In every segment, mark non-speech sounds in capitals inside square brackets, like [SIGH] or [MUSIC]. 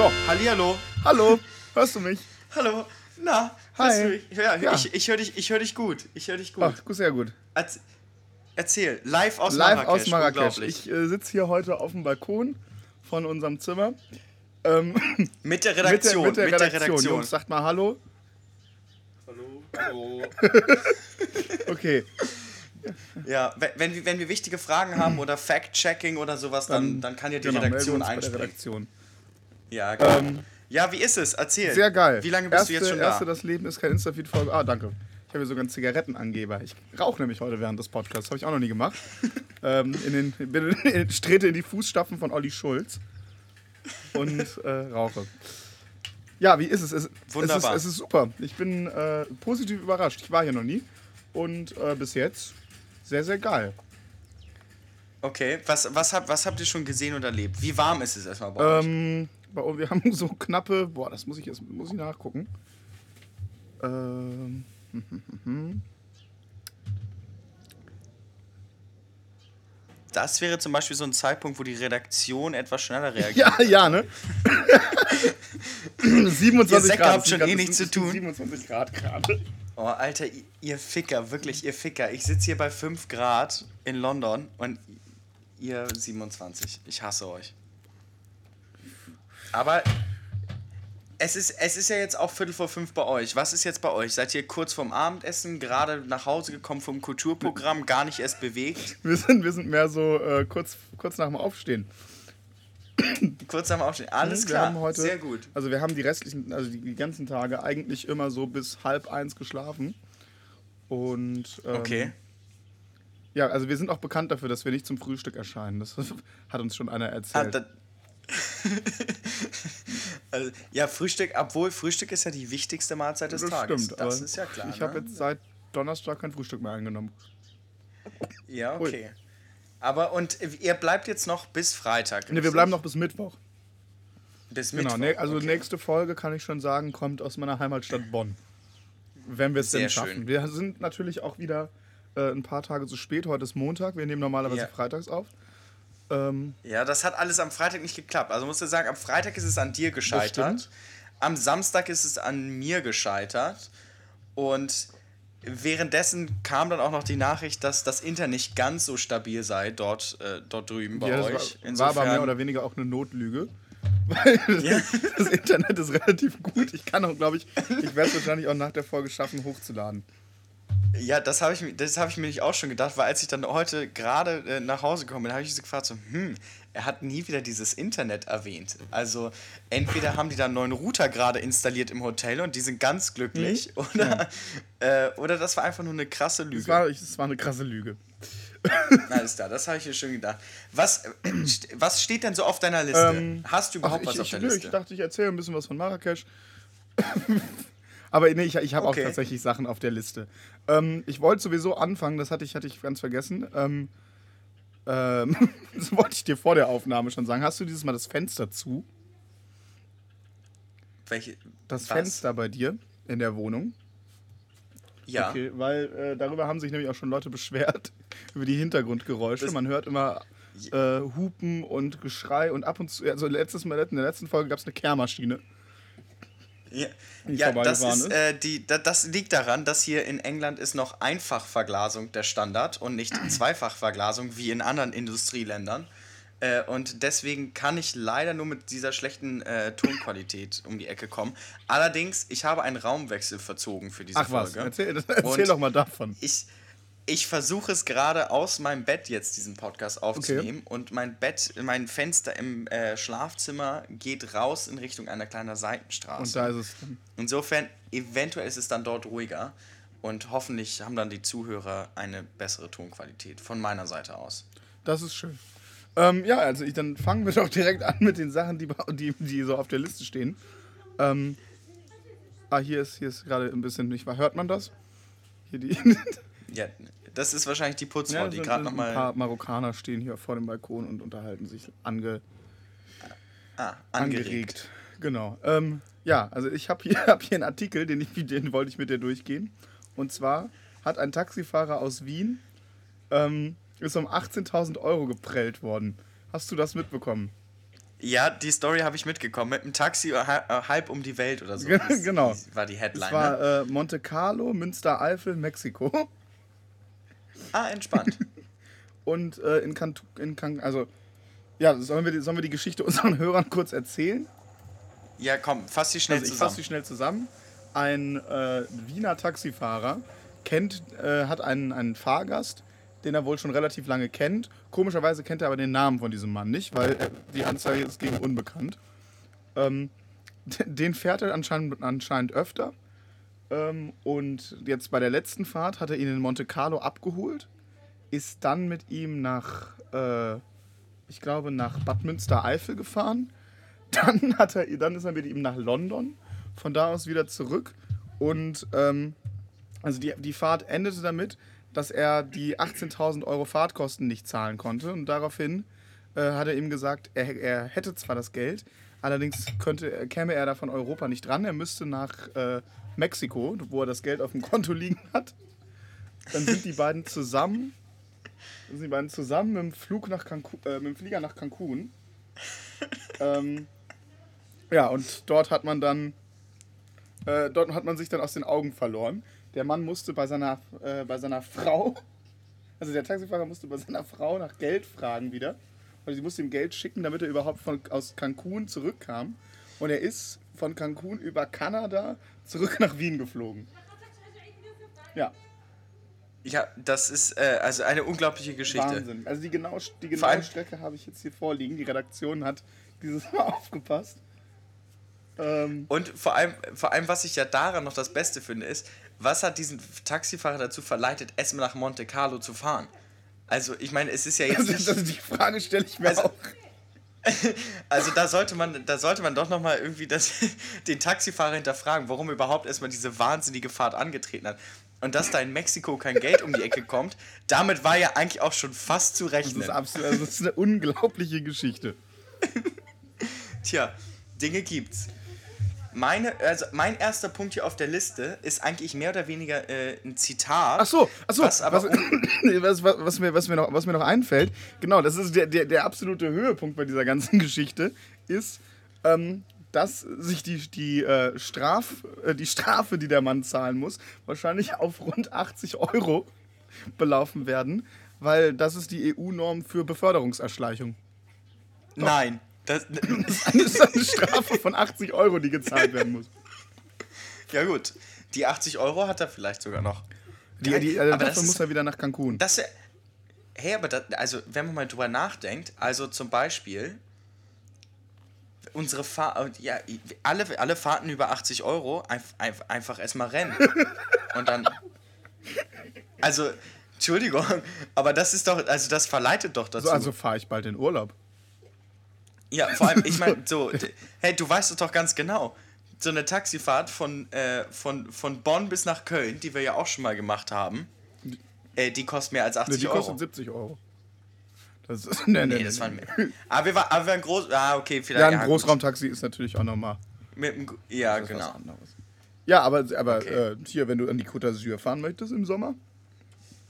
So. Hallihallo. Hallo, hörst du mich? Hallo. Na, Hi. hörst du mich? Ja, Ja. ich, ich höre dich, ich hör dich gut. Ich höre dich gut. Ach, gut, sehr gut. Erz- Erzähl, live aus Live Marrakesch. aus Marrakesch. Unglaublich. Ich äh, sitze hier heute auf dem Balkon von unserem Zimmer. Ähm, [LAUGHS] mit der mit, der, Redaktion. mit der Redaktion. Jungs, sagt mal Hallo. Hallo. [LAUGHS] Hallo. Okay, ja, wenn, wenn, wir- wichtige Fragen haben [CLEARS THROAT] oder Fact-Checking oder sowas, dann, dann kann ja die genau, Redaktion der einspringen. Ja, genau. Ähm, ja, wie ist es? Erzähl. Sehr geil. Wie lange bist erste, du jetzt schon erste, da? das Leben ist kein Insta-Feed-Folge. Ah, danke. Ich habe hier sogar einen Zigarettenangeber. Ich rauche nämlich heute während des Podcasts. Habe ich auch noch nie gemacht. [LAUGHS] ähm, in den, bin in, [LAUGHS] ich trete in die Fußstapfen von Olli Schulz und äh, rauche. Ja, wie ist es? Es, Wunderbar. Es ist, es ist super. Ich bin äh, positiv überrascht. Ich war hier noch nie. Und äh, bis jetzt sehr, sehr geil. Okay, was, was, hab, was habt ihr schon gesehen und erlebt? Wie warm ist es erstmal bei euch? Ähm, bei wir haben [LAUGHS] so knappe, boah, das muss ich jetzt muss ich nachgucken. Ähm, Das wäre zum Beispiel so ein Zeitpunkt, wo die Redaktion etwas schneller [LAUGHS] reagiert. ja, ja, ne? [LAUGHS] 27 Ihr Grad. habt schon eh nichts zu tun. 27 Grad gerade. Oh, Alter, ihr Ficker, wirklich, ihr Ficker. Ich sitze hier bei 5 Grad in London und ihr 27. Ich hasse euch. Aber es ist, es ist ja jetzt auch Viertel vor fünf bei euch. Was ist jetzt bei euch? Seid ihr kurz vorm Abendessen, gerade nach Hause gekommen vom Kulturprogramm, gar nicht erst bewegt? Wir sind, wir sind mehr so äh, kurz, kurz nach dem Aufstehen. Kurz am Aufstehen. Alles Mhm, wir klar. haben heute, Sehr gut. Also wir haben die restlichen, also die, die ganzen Tage eigentlich immer so bis halb eins geschlafen. Und ähm, Okay. ja, also wir sind auch bekannt dafür, dass wir nicht zum Frühstück erscheinen. Das [LAUGHS] hat uns schon einer Ah, erzählt. da, [LAUGHS] also, ja, Frühstück, obwohl Frühstück ist ja die wichtigste Mahlzeit des das Tages. stimmt. das ist ja klar. Ich habe ne? jetzt seit Donnerstag kein Frühstück mehr eingenommen. Ja, Ui. okay. Aber und ihr bleibt jetzt noch bis Freitag. Ne, wir bleiben noch bis Mittwoch. bis Genau, Mittwoch. ne, also okay. nächste Folge kann ich schon sagen, kommt aus meiner Heimatstadt Bonn. Wenn wir es denn schaffen. schön. Wir sind natürlich auch wieder äh, ein paar Tage zu spät. Heute ist Montag. Wir nehmen normalerweise Ja. freitags auf. Ähm, Ja, das hat alles am Freitag nicht geklappt. Also musst du sagen, am Freitag ist es an dir gescheitert. Am Samstag ist es an mir gescheitert. Und währenddessen kam dann auch noch die Nachricht, dass das Internet nicht ganz so stabil sei dort, äh, dort drüben bei ja, das euch. war, war aber mehr oder weniger auch eine Notlüge. Weil [LAUGHS] Ja. [LAUGHS] das Internet ist relativ gut. Ich kann auch, glaube ich, ich werde es wahrscheinlich auch nach der Folge schaffen, hochzuladen. Ja, das habe ich, mir- das hab ich mir nicht auch schon gedacht, weil als ich dann heute gerade äh, nach Hause gekommen bin, habe ich so gefragt, so, hm, er hat nie wieder dieses Internet erwähnt. Also entweder haben die da einen neuen Router gerade installiert im Hotel und die sind ganz glücklich, oder, äh, oder das war einfach nur eine krasse Lüge. Es war, es war eine krasse Lüge. [LAUGHS] Alles klar, das habe ich mir schon gedacht. Was, [CLEARS THROAT] was steht denn so auf deiner Liste? Ähm, Hast du überhaupt Ach, was ich, auf ich, der Liste? ich dachte, ich erzähle ein bisschen was von Marrakesch. [LAUGHS] Aber nee, ich, ich habe Okay. auch tatsächlich Sachen auf der Liste. Ähm, ich wollte sowieso anfangen, das hatte ich, hatte ich ganz vergessen. Ähm, ähm, [LAUGHS] das wollte ich dir vor der Aufnahme schon sagen. Hast du dieses Mal das Fenster zu? Welche, Das was? Fenster bei dir in der Wohnung? Ja. Okay, weil äh, darüber haben sich nämlich auch schon Leute beschwert, [LAUGHS] über die Hintergrundgeräusche. Das- Man hört immer äh, Hupen und Geschrei und ab und zu, also letztes Mal, in der letzten Folge gab es eine Kehrmaschine. Ja, ja das, ist, ist. äh, die, da, das liegt daran, dass hier in England ist noch Einfachverglasung der Standard und nicht [CLEARS THROAT] Zweifachverglasung wie in anderen Industrieländern. Äh, und deswegen kann ich leider nur mit dieser schlechten äh, Tonqualität um die Ecke kommen. Allerdings, ich habe einen Raumwechsel verzogen für diese Ach was, Folge. erzähl, erzähl Und doch mal davon. Ich, ich versuche es gerade aus meinem Bett jetzt diesen Podcast aufzunehmen und mein Bett, mein Fenster im äh, Schlafzimmer geht raus in Richtung einer kleinen Seitenstraße. Und da ist es. Insofern, eventuell ist es dann dort ruhiger und hoffentlich haben dann die Zuhörer eine bessere Tonqualität von meiner Seite aus. Das ist schön. Ähm, ja, also ich, dann fangen wir [LAUGHS] doch direkt an mit den Sachen, die, die, die so auf der Liste stehen. Ähm, ah, hier ist, hier ist gerade ein bisschen nicht wahr. Hört man das? Hier die. [LAUGHS] Ja, das ist wahrscheinlich die Putzfrau, Ja, die gerade sind ein nochmal paar Marokkaner stehen hier vor dem Balkon und unterhalten sich ange, ah, angeregt. angeregt. Genau. Ähm, ja, also ich habe hier, [LAUGHS] hab hier einen Artikel, den, ich, den wollte ich mit dir durchgehen. Und zwar hat ein Taxifahrer aus Wien ähm, ist um 18.000 Euro geprellt worden. Hast du das mitbekommen? Ja, die Story habe ich mitgekommen. Mit dem Taxi äh, halb um die Welt oder so. [LAUGHS] genau. war die Headline. Das war ne? äh, Monte Carlo, Münstereifel, Mexiko. Ah, entspannt. [LAUGHS] Und äh, in Kanton, in kan also, ja, sollen wir, die, sollen wir die Geschichte [LAUGHS] unseren Hörern kurz erzählen? Ja, komm, fass die schnell also ich zusammen. fass die schnell zusammen. Ein äh, Wiener Taxifahrer kennt, äh, hat einen, einen Fahrgast, den er wohl schon relativ lange kennt. Komischerweise kennt er aber den Namen von diesem Mann nicht, weil die Anzeige ist gegen unbekannt. Ähm, [LAUGHS] den fährt er anscheinend, anscheinend öfter. Ähm, und jetzt bei der letzten Fahrt hat er ihn in Monte Carlo abgeholt, ist dann mit ihm nach, äh, ich glaube, nach Bad Münstereifel gefahren. [LAUGHS] Dann, hat er, dann ist er mit ihm nach London, von da aus wieder zurück. Und ähm, also die, die Fahrt endete damit, dass er die 18.000 Euro Fahrtkosten nicht zahlen konnte. Und daraufhin äh, hat er ihm gesagt, er, er hätte zwar das Geld, allerdings könnte, käme er da von Europa nicht dran. Er müsste nach äh, Mexiko, wo er das Geld auf dem Konto liegen hat. Dann sind die beiden zusammen, sind die beiden zusammen mit dem, Flug nach Cancun, äh, mit dem Flieger nach Cancun. ähm, ja, und dort hat man dann, äh, dort hat man sich dann aus den Augen verloren. Der Mann musste bei seiner, äh, bei seiner Frau, also der Taxifahrer musste bei seiner Frau nach Geld fragen wieder. Also sie musste ihm Geld schicken, damit er überhaupt von, aus Cancun zurückkam. Und er ist von Cancun über Kanada zurück nach Wien geflogen. Ja. Ja, das ist äh, also eine unglaubliche Geschichte. Wahnsinn. Also die genaue, die genaue Strecke habe ich jetzt hier vorliegen. Die Redaktion hat dieses [LAUGHS] Mal aufgepasst. Ähm Und vor allem, vor allem, was ich ja daran noch das Beste finde, ist, was hat diesen Taxifahrer dazu verleitet, erstmal nach Monte Carlo zu fahren? Also, ich meine, es ist ja [LAUGHS] jetzt. Nicht, also, die Frage stelle ich mir also, auch. [LAUGHS] Also da sollte man, da sollte man doch nochmal irgendwie das, [LAUGHS] den Taxifahrer hinterfragen, warum er überhaupt erstmal diese wahnsinnige Fahrt angetreten hat. Und dass da in Mexiko kein Geld um die Ecke kommt, damit war ja eigentlich auch schon fast zu rechnen. Das ist, absolut, also das ist eine unglaubliche Geschichte. Tja, Dinge gibt's. Meine, also mein erster Punkt hier auf der Liste ist eigentlich mehr oder weniger äh, ein Zitat. Ach so, ach so was, aber was, [COUGHS] was, was, mir, was, mir noch, was mir noch einfällt, genau, das ist der, der, der absolute Höhepunkt bei dieser ganzen [LAUGHS] Geschichte, ist, ähm, dass sich die, die, äh, Straf, äh, die Strafe, die der Mann zahlen muss, wahrscheinlich [LAUGHS] auf rund 80 Euro belaufen werden, weil das ist die EU-Norm für Beförderungserschleichung. Doch. Nein. [LAUGHS] Das, das ist eine Strafe von 80 Euro, die gezahlt werden muss. Ja, gut. Die 80 Euro hat er vielleicht sogar noch. Die, die, also dafür muss er wieder nach Cancun. Das, hey, aber das, also, wenn man mal drüber nachdenkt, also zum Beispiel, unsere Fahrt, ja, alle, alle Fahrten über 80 Euro, einfach, einfach erstmal rennen. Und dann. Also, Entschuldigung, aber das ist doch, also das verleitet doch dazu. So, also fahre ich bald in Urlaub. Ja, vor allem, ich meine, [LAUGHS] so, hey, du weißt es doch ganz genau. So eine Taxifahrt von, äh, von, von Bonn bis nach Köln, die wir ja auch schon mal gemacht haben, äh, die kostet mehr als 80 nee, die Euro. Die kostet 70 Euro. Das ist, [LAUGHS] nee, nee, nee, das waren mehr. Aber wir, war, aber wir waren groß. Ah, okay, vielleicht. Ja, ein ja, Großraumtaxi ist natürlich auch nochmal. Mit ja, genau. Ja, aber, aber okay. äh, hier, wenn du an die Côte d'Azur fahren möchtest im Sommer.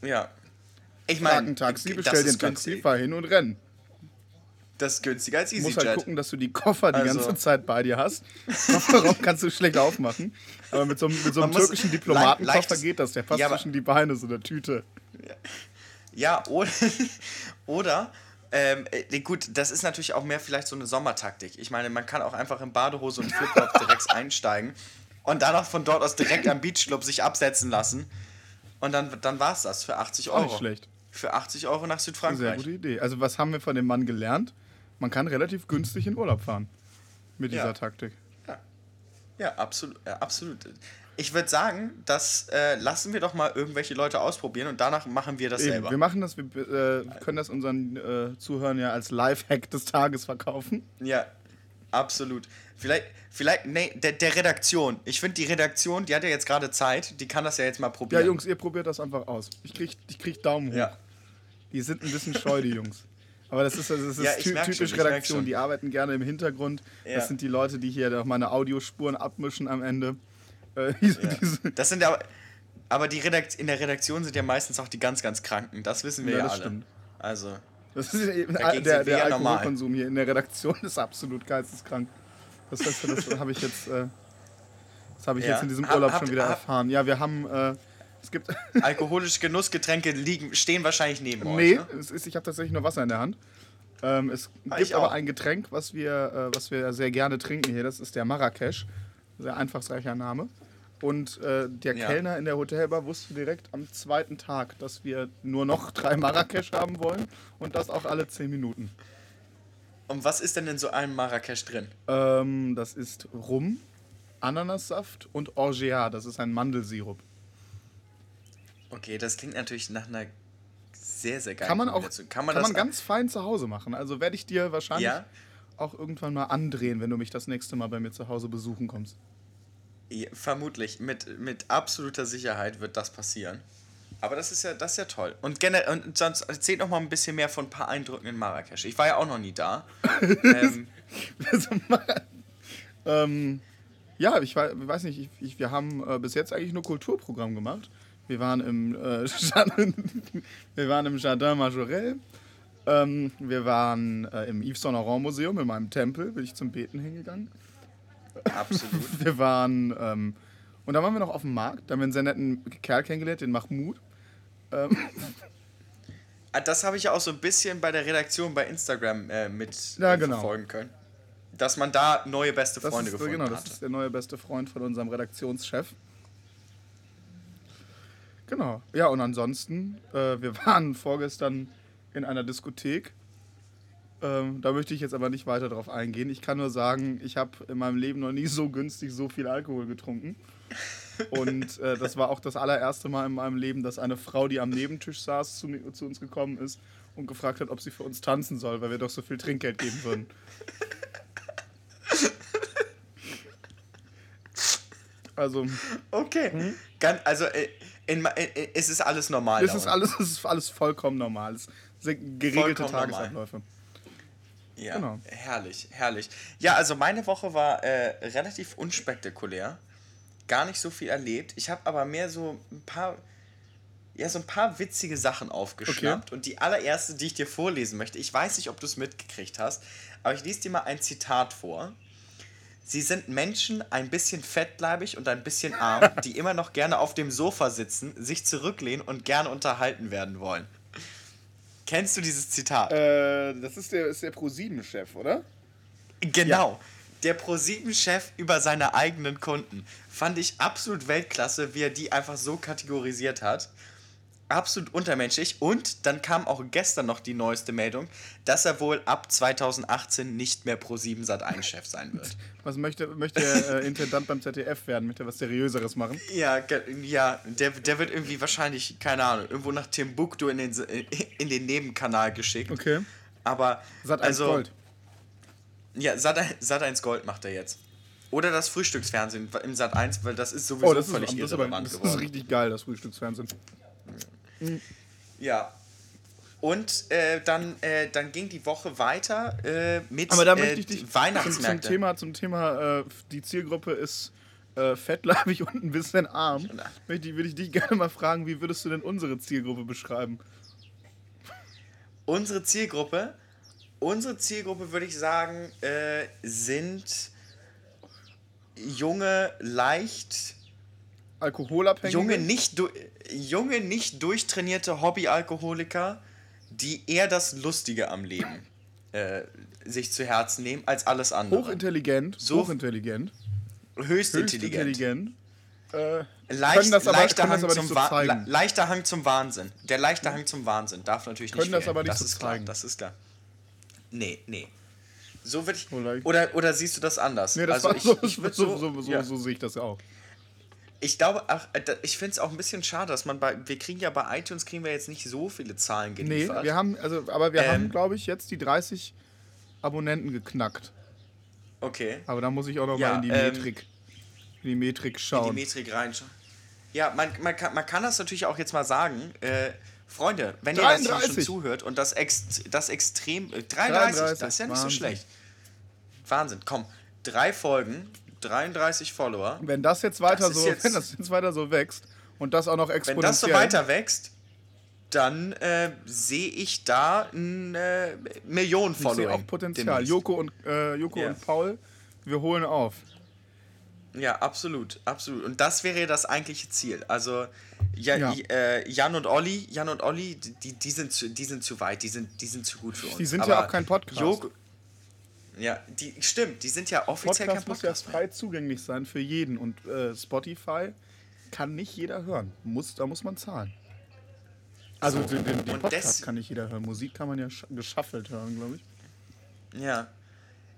Ja. Ich meine. ein Taxi, bestell dir ein Taxi, fahr hin und renn. Das ist günstiger als EasyJet. Du musst halt gucken, dass du die Koffer die also. ganze Zeit bei dir hast. Kofferraum kannst du schlecht aufmachen. Aber mit so, mit so einem türkischen Diplomatenkoffer geht das. Der passt ja, zwischen die Beine, so eine Tüte. Ja, oder, [LAUGHS] oder ähm, äh, gut, das ist natürlich auch mehr vielleicht so eine Sommertaktik. Ich meine, man kann auch einfach in Badehose und Flipflop direkt [LAUGHS] einsteigen und dann auch von dort aus direkt am Beachclub sich absetzen lassen. Und dann, dann war es das für 80 Euro. Auch nicht schlecht. Für 80 Euro nach Südfrankreich. Sehr gute Idee. Also was haben wir von dem Mann gelernt? Man kann relativ günstig in Urlaub fahren mit dieser ja. Taktik. Ja, ja absolut, ja, absolut. Ich würde sagen, das äh, lassen wir doch mal irgendwelche Leute ausprobieren und danach machen wir das Eben, selber. Wir machen das, wir äh, können das unseren äh, Zuhörern ja als Live-Hack des Tages verkaufen. Ja, absolut. Vielleicht, vielleicht, nee, der, der Redaktion. Ich finde, die Redaktion, die hat ja jetzt gerade Zeit, die kann das ja jetzt mal probieren. Ja, Jungs, ihr probiert das einfach aus. Ich krieg, ich krieg Daumen hoch. Ja. Die sind ein bisschen scheu, die Jungs. Aber das ist, das ist ja, ty typisch schon, Redaktion. Die arbeiten gerne im Hintergrund. Ja. Das sind die Leute, die hier noch meine Audiospuren abmischen am Ende. Äh, diese, [LAUGHS] ja. diese das sind aber. Aber die Redakt in der Redaktion sind ja meistens auch die ganz, ganz Kranken. Das wissen wir ja, alle. Stimmt. Also. Das ist eben, der, der ja normal. Alkoholkonsum hier in der Redaktion [LAUGHS] ist absolut geisteskrank. Das, das, das habe ich jetzt, äh, das habe ich jetzt in diesem Hab- Urlaub habt- schon wieder hab- erfahren. Ja, wir haben, äh, es gibt, [LAUGHS] Alkoholische Genussgetränke liegen, stehen wahrscheinlich neben nee, euch. Ne? es ist, ich habe tatsächlich nur Wasser in der Hand. Ähm, es Ah, gibt aber ein Getränk, was wir, äh, was wir sehr gerne trinken hier. Das ist der Marrakesch. Sehr einfallsreicher Name. Und äh, der Ja. Kellner in der Hotelbar wusste direkt am zweiten Tag, dass wir nur noch [LAUGHS] drei Marrakesch haben wollen und das auch alle zehn Minuten. Und was ist denn in so einem Marrakesch drin? Ähm, das ist Rum, Ananassaft und Orgeat. Das ist ein Mandelsirup. Okay, das klingt natürlich nach einer sehr, sehr geilen Kann man auch kann Kann man, man, das ganz fein zu Hause machen. Also werde ich dir wahrscheinlich Ja? auch irgendwann mal andrehen, wenn du mich das nächste Mal bei mir zu Hause besuchen kommst. Ja, vermutlich, mit, mit absoluter Sicherheit wird das passieren. Aber das ist ja, das ist ja toll. Und, generell, und sonst erzähl noch mal ein bisschen mehr von ein paar Eindrücken in Marrakesch. Ich war ja auch noch nie da. [LAUGHS] ähm, ähm, ja, ich wei- weiß nicht, ich, ich, wir haben äh, bis jetzt eigentlich nur Kulturprogramm gemacht. Wir waren im, äh, [LAUGHS] Jardin, wir waren im Jardin Majorel. Ähm, wir waren äh, im Yves Saint Laurent Museum, in meinem Tempel, bin ich zum Beten hingegangen. absolut. [LAUGHS] Wir waren, ähm, und dann waren wir noch auf dem Markt, da haben wir einen sehr netten Kerl kennengelernt, den Mahmoud. Ähm, Ah, Das habe ich ja auch so ein bisschen bei der Redaktion bei Instagram äh, mit Ja, äh, genau. verfolgen können. Dass man da neue beste Das Freunde ist, gefunden genau, das hatte. ist der neue beste Freund von unserem Redaktionschef. Genau. Ja, und ansonsten, äh, wir [LAUGHS] waren vorgestern in einer Diskothek. Ähm, da möchte ich jetzt aber nicht weiter drauf eingehen. Ich kann nur sagen, ich habe in meinem Leben noch nie so günstig so viel Alkohol getrunken. Und äh, das war auch das allererste Mal in meinem Leben, dass eine Frau, die am Nebentisch saß, zu, mir, zu uns gekommen ist und gefragt hat, ob sie für uns tanzen soll, weil wir doch so viel Trinkgeld geben würden. [LAUGHS] Also, Okay. Ganz, also, in, es ist alles normal. es ist alles, es ist alles vollkommen normal. Es sind geregelte Vollkommen normal. Tagesabläufe. Ja, Genau. herrlich, herrlich. Ja, also meine Woche war äh, relativ unspektakulär. Gar nicht so viel erlebt. Ich habe aber mehr so ein paar, ja, so ein paar witzige Sachen aufgeschnappt. Und die allererste, die ich dir vorlesen möchte, ich weiß nicht, ob du es mitgekriegt hast, aber ich lese dir mal ein Zitat vor. Sie sind Menschen, ein bisschen fettleibig und ein bisschen arm, [LAUGHS] die immer noch gerne auf dem Sofa sitzen, sich zurücklehnen und gerne unterhalten werden wollen. Kennst du dieses Zitat? Äh, das ist der, ist der Pro-7-Chef, oder? Genau. Der Pro7-Chef über seine eigenen Kunden. Fand ich absolut Weltklasse, wie er die einfach so kategorisiert hat. Absolut untermenschlich. Und dann kam auch gestern noch die neueste Meldung, dass er wohl ab 2018 nicht mehr Pro7 Sat1-Chef sein wird. [LAUGHS] Was möchte, möchte er äh, Intendant beim ZDF werden? Möchte er was Seriöseres machen? Ja, ja der, der wird irgendwie wahrscheinlich, keine Ahnung, irgendwo nach Timbuktu in den, in den Nebenkanal geschickt. Okay. Aber, Sat 1 also, Gold. Ja, Sat, Sat 1 Gold macht er jetzt. Oder das Frühstücksfernsehen im Sat 1, weil das ist sowieso Oh, das ist, völlig das, ist aber, irrelevant das ist geworden. richtig geil, das Frühstücksfernsehen. Ja. Und äh, dann, äh, dann ging die Woche weiter äh, mit Aber da äh, möchte ich dich zum, Weihnachtsmärkte. zum Thema, zum Thema äh, die Zielgruppe ist äh, fettleibig [LAUGHS] und ein bisschen arm. Möchte, ich- würde ich dich [LAUGHS] gerne mal fragen, wie würdest du denn unsere Zielgruppe beschreiben? Unsere Zielgruppe, unsere Zielgruppe würde ich sagen, sind junge, leicht, Alkoholabhängige? junge nicht, du, junge, nicht durchtrainierte Hobbyalkoholiker, die eher das Lustige am Leben äh, sich zu Herzen nehmen als alles andere. Hochintelligent, So- hochintelligent, Höchst höchst intelligent. intelligent. Äh, Leicht, können das aber, leichter, können das Hang aber zum so le- leichter Hang zum Wahnsinn. Der leichte Hang zum Wahnsinn darf natürlich nicht Können das aber nicht das so ist zeigen. Klar, das ist klar. Nee, nee. So würde ich. Oder- Oder, siehst du das anders? nee, das also war ich, so, ich, [LAUGHS] so, so, so, ja. so sehe ich das ja auch. Ich glaube, ach, äh, ich finde es auch ein bisschen schade, dass man bei. Wir kriegen ja bei iTunes kriegen wir jetzt nicht so viele Zahlen Nee, geliefert. wir haben, also, aber wir Ähm. haben, glaube ich, jetzt die 30 Abonnenten geknackt. okay. Aber da muss ich auch noch Ja, mal in die ähm, Metrik, in die Metrik In schauen. die Metrik reinschauen. Ja, man, man, kann, man kann das natürlich auch jetzt mal sagen. Äh, Freunde, wenn ihr das schon 33. zuhört und das, ex, das extrem. Äh, 33, 33, das ist ja nicht so Wahnsinn. schlecht. Wahnsinn, komm. Drei Folgen, 33 Follower. wenn das jetzt weiter Das so, jetzt- wenn das jetzt weiter so wächst und das auch noch Wenn exponentiell. das so weiter wächst, dann äh, sehe ich da ein äh, millionen Ich sehe auch Potenzial. Joko und, äh, Joko Ja. und Paul, wir holen auf. Ja, absolut, absolut. Und das wäre das eigentliche Ziel. Also ja, Ja. Äh, Jan und Olli, Jan und Olli, die, die, sind zu, die sind zu weit, die sind, die sind zu gut für uns. Die sind ja auch kein Podcast. Joko, ja, die stimmt, die sind ja offiziell Podcast kein muss ja Podcast. mehr. frei zugänglich sein für jeden. Und äh, Spotify kann nicht jeder hören. Muss, da muss man zahlen. Also den, den, den und Podcast kann nicht jeder hören. Musik kann man ja sch- geschaffelt hören, glaube ich. Ja.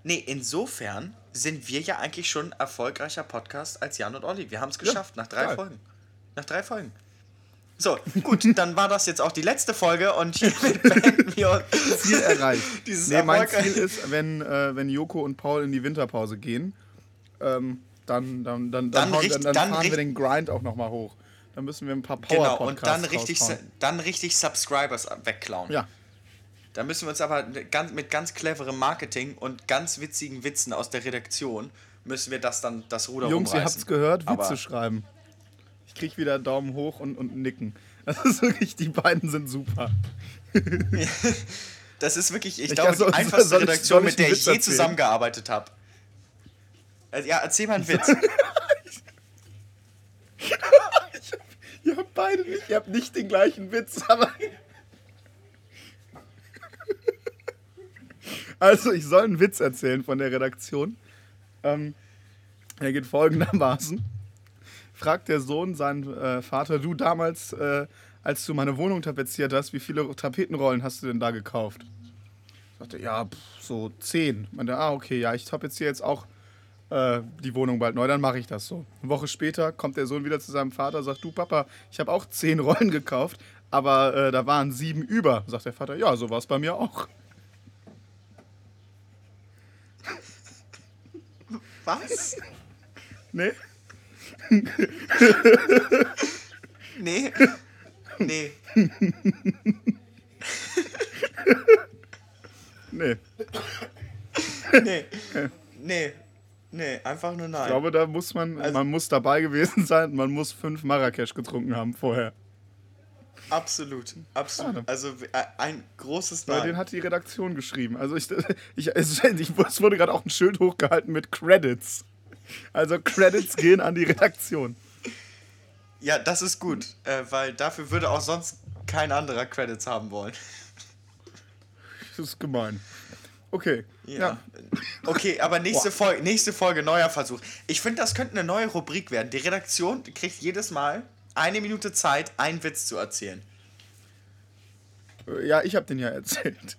Nee, insofern sind wir ja eigentlich schon ein erfolgreicher Podcast als Jan und Olli. Wir haben es geschafft nach drei geil. Folgen. Nach drei Folgen. So, gut, dann war das jetzt auch die letzte Folge und hiermit beenden [LAUGHS] wir. Ziel erreicht. Dieses nee, mein Ziel ist, wenn, äh, wenn Joko und Paul in die Winterpause gehen, ähm, dann, dann, dann, dann, Dann hauen- richt- dann, dann fahren wir den Grind auch nochmal hoch. Dann müssen wir ein paar Genau, Power-Podcasts und dann richtig, raushauen. dann richtig Subscribers wegklauen. Ja, Da müssen wir uns aber ganz, mit ganz cleverem Marketing und ganz witzigen Witzen aus der Redaktion müssen wir das dann das Ruder Jungs, ihr rumreißen. habt's gehört, Witze Aber- schreiben. Ich krieg wieder Daumen hoch und, und Nicken. [LAUGHS] Das ist wirklich, die beiden sind super. [LAUGHS] Das ist wirklich, ich, Ich- glaube, die einfachste soll ich- Redaktion, soll ich mit der ich Witz je erzählen? zusammengearbeitet habe. Also, ja, erzähl mal einen Witz. [LAUGHS] Ihr habt beide nicht, ihr habt nicht den gleichen Witz, aber. Also, ich soll einen Witz erzählen von der Redaktion. Ähm, er geht folgendermaßen. Fragt der Sohn seinen äh, Vater, du damals, äh, als du meine Wohnung tapeziert hast, wie viele Tapetenrollen hast du denn da gekauft? Sagte, ja, pff, so zehn. Meinte, ah, okay, ja, ich tapeziere jetzt auch äh, die Wohnung bald neu, dann mache ich das so. Eine Woche später kommt der Sohn wieder zu seinem Vater, sagt, du Papa, ich habe auch zehn [LAUGHS] Rollen gekauft, aber äh, da waren sieben über. Sagt der Vater, ja, so war es bei mir auch. Was? Nee? [LAUGHS] Nee. Nee. Nee. Nee. Nee. Nee, einfach nur nein. Ich glaube, da muss man, Also- man muss dabei gewesen sein, man muss fünf Marrakesch getrunken haben vorher. absolut. Absolut. Schade. Also äh, ein großes Nein. den hat die Redaktion geschrieben. Also ich, [LAUGHS] ich, es, ich, es wurde gerade auch ein Schild hochgehalten mit Credits. Also Credits gehen an die Redaktion. Ja, das ist gut, äh, weil dafür würde auch sonst kein anderer Credits haben wollen. Das ist gemein. Okay. Ja. Okay, aber nächste Boah. Folge, nächste Folge, neuer Versuch. Ich finde, das könnte eine neue Rubrik werden. Die Redaktion kriegt jedes Mal eine Minute Zeit, einen Witz zu erzählen. Ja, ich habe den ja erzählt.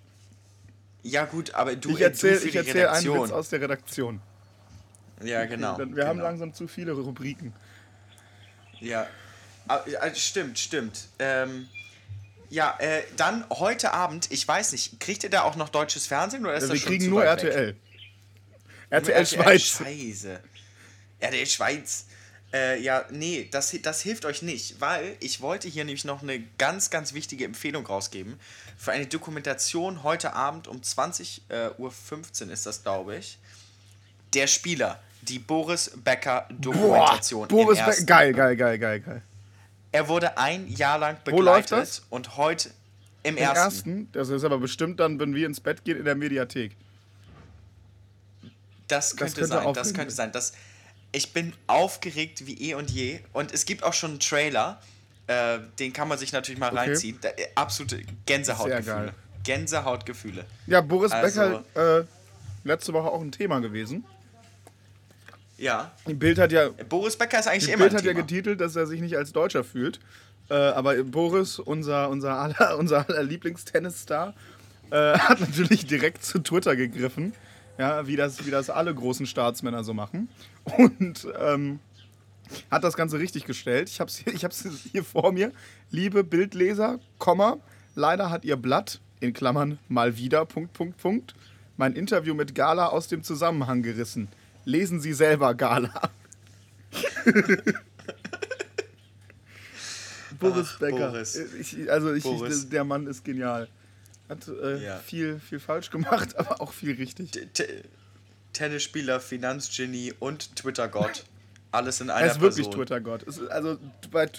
Ja, gut, aber du, Ich erzähle du für ich erzähl einen. Witz aus der Redaktion. Ja, genau. Wir genau. haben langsam zu viele Rubriken. Ja, Ah, äh, stimmt, stimmt. Ähm, ja, äh, dann heute Abend, ich weiß nicht, kriegt ihr da auch noch deutsches Fernsehen oder ist Wir das schon kriegen nur weit weg? RTL. RTL Schweiz. Scheiße. RTL Schweiz. Äh, ja, nee, das, das hilft euch nicht, weil ich wollte hier nämlich noch eine ganz, ganz wichtige Empfehlung rausgeben. Für eine Dokumentation heute Abend um 20.15 Uhr ist das, glaube ich. Der Spieler, die Boris Becker Boah, Dokumentation. Boris im Be ersten. geil, geil, geil, geil, geil. Er wurde ein Jahr lang Wo läuft begleitet das? und heute im, Im ersten. ersten, das ist aber bestimmt dann, wenn wir ins Bett gehen, in der Mediathek. Das könnte, könnte sein, das könnte sein. Das, ich bin aufgeregt wie eh und je. Und es gibt auch schon einen Trailer, äh, den kann man sich natürlich mal Okay. reinziehen. Da, äh, absolute Gänsehautgefühle. Gänsehautgefühle. Ja, Boris Also- Becker, äh, letzte Woche auch ein Thema gewesen. Ja. Bild hat ja, Boris Becker ist eigentlich immer Bild hat ja Thema. getitelt, dass er sich nicht als Deutscher fühlt. Äh, aber Boris, unser, unser aller, [LAUGHS] unser aller Lieblingstennisstar, äh, hat natürlich direkt zu Twitter gegriffen. Ja, wie das, wie das alle großen Staatsmänner so machen. Und ähm, hat das Ganze richtig gestellt. Ich habe es hier, ich hab's hier vor mir. Liebe Bildleser, Komma, leider hat ihr Blatt, in Klammern mal wieder, Punkt, Punkt, Punkt, mein Interview mit Gala aus dem Zusammenhang gerissen. Lesen Sie selber Gala. [LAUGHS] Boris Ach, Becker. Boris. Ich, also ich, Boris. Ich, der Mann ist genial. Hat äh, Ja. viel, viel falsch gemacht, [LAUGHS] aber auch viel richtig. T- T- Tennisspieler, Finanzgenie und Twitter-Gott. [LAUGHS] Alles in einer Er ist wirklich Person. Twitter-Gott. Also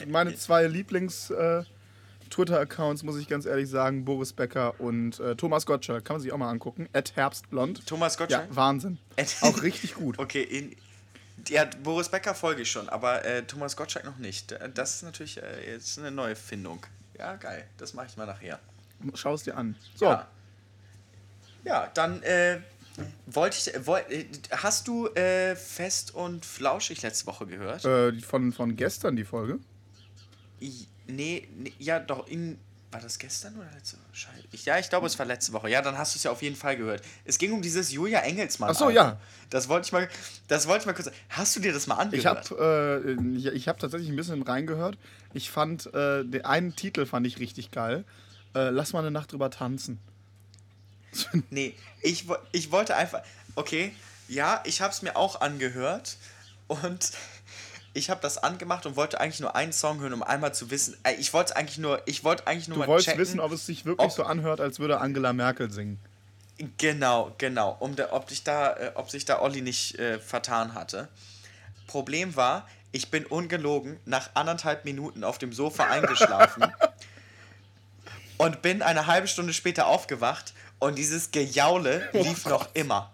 meine zwei Lieblings, äh, Twitter-Accounts, muss ich ganz ehrlich sagen, Boris Becker und äh, Thomas Gottschalk. Kann man sich auch mal angucken. At Herbstblond. Thomas Gottschalk? Ja, Wahnsinn. [LAUGHS] auch richtig gut. Okay, in, ja, Boris Becker folge ich schon, aber äh, Thomas Gottschalk noch nicht. Das ist natürlich äh, jetzt eine neue Findung. Ja, geil. Das mache ich mal nachher. Schau es dir an. So. Ja, ja dann äh, wollte ich. Äh, wollt, äh, hast du äh, Fest und Flauschig letzte Woche gehört? Äh, von, von gestern die Folge? I, nee, nee, ja, doch. In, war das gestern oder letzte Woche? Scheiße. Ich, ja, ich glaube, es war letzte Woche. Ja, dann hast du es ja auf jeden Fall gehört. Es ging um dieses Julia Engelsmann. Ach so, ja. Das wollte ich mal, das wollte ich mal kurz. Hast du dir das mal angehört? Ich habe äh, ich, ich hab tatsächlich ein bisschen reingehört. Ich fand äh, den einen Titel fand ich richtig geil. Äh, Lass mal eine Nacht drüber tanzen. [LAUGHS] nee, ich, ich wollte einfach. Okay, ja, ich habe es mir auch angehört und ich habe das angemacht und wollte eigentlich nur einen Song hören, um einmal zu wissen. Ich wollte eigentlich nur, ich wollte eigentlich nur du mal wolltest checken, wissen, ob es sich wirklich so anhört, als würde Angela Merkel singen. Genau, genau, um der, ob sich da, äh, ob sich da Olli nicht äh, vertan hatte. Problem war, ich bin ungelogen nach anderthalb Minuten auf dem Sofa [LAUGHS] eingeschlafen und bin eine halbe Stunde später aufgewacht und dieses Gejaule lief oh noch immer.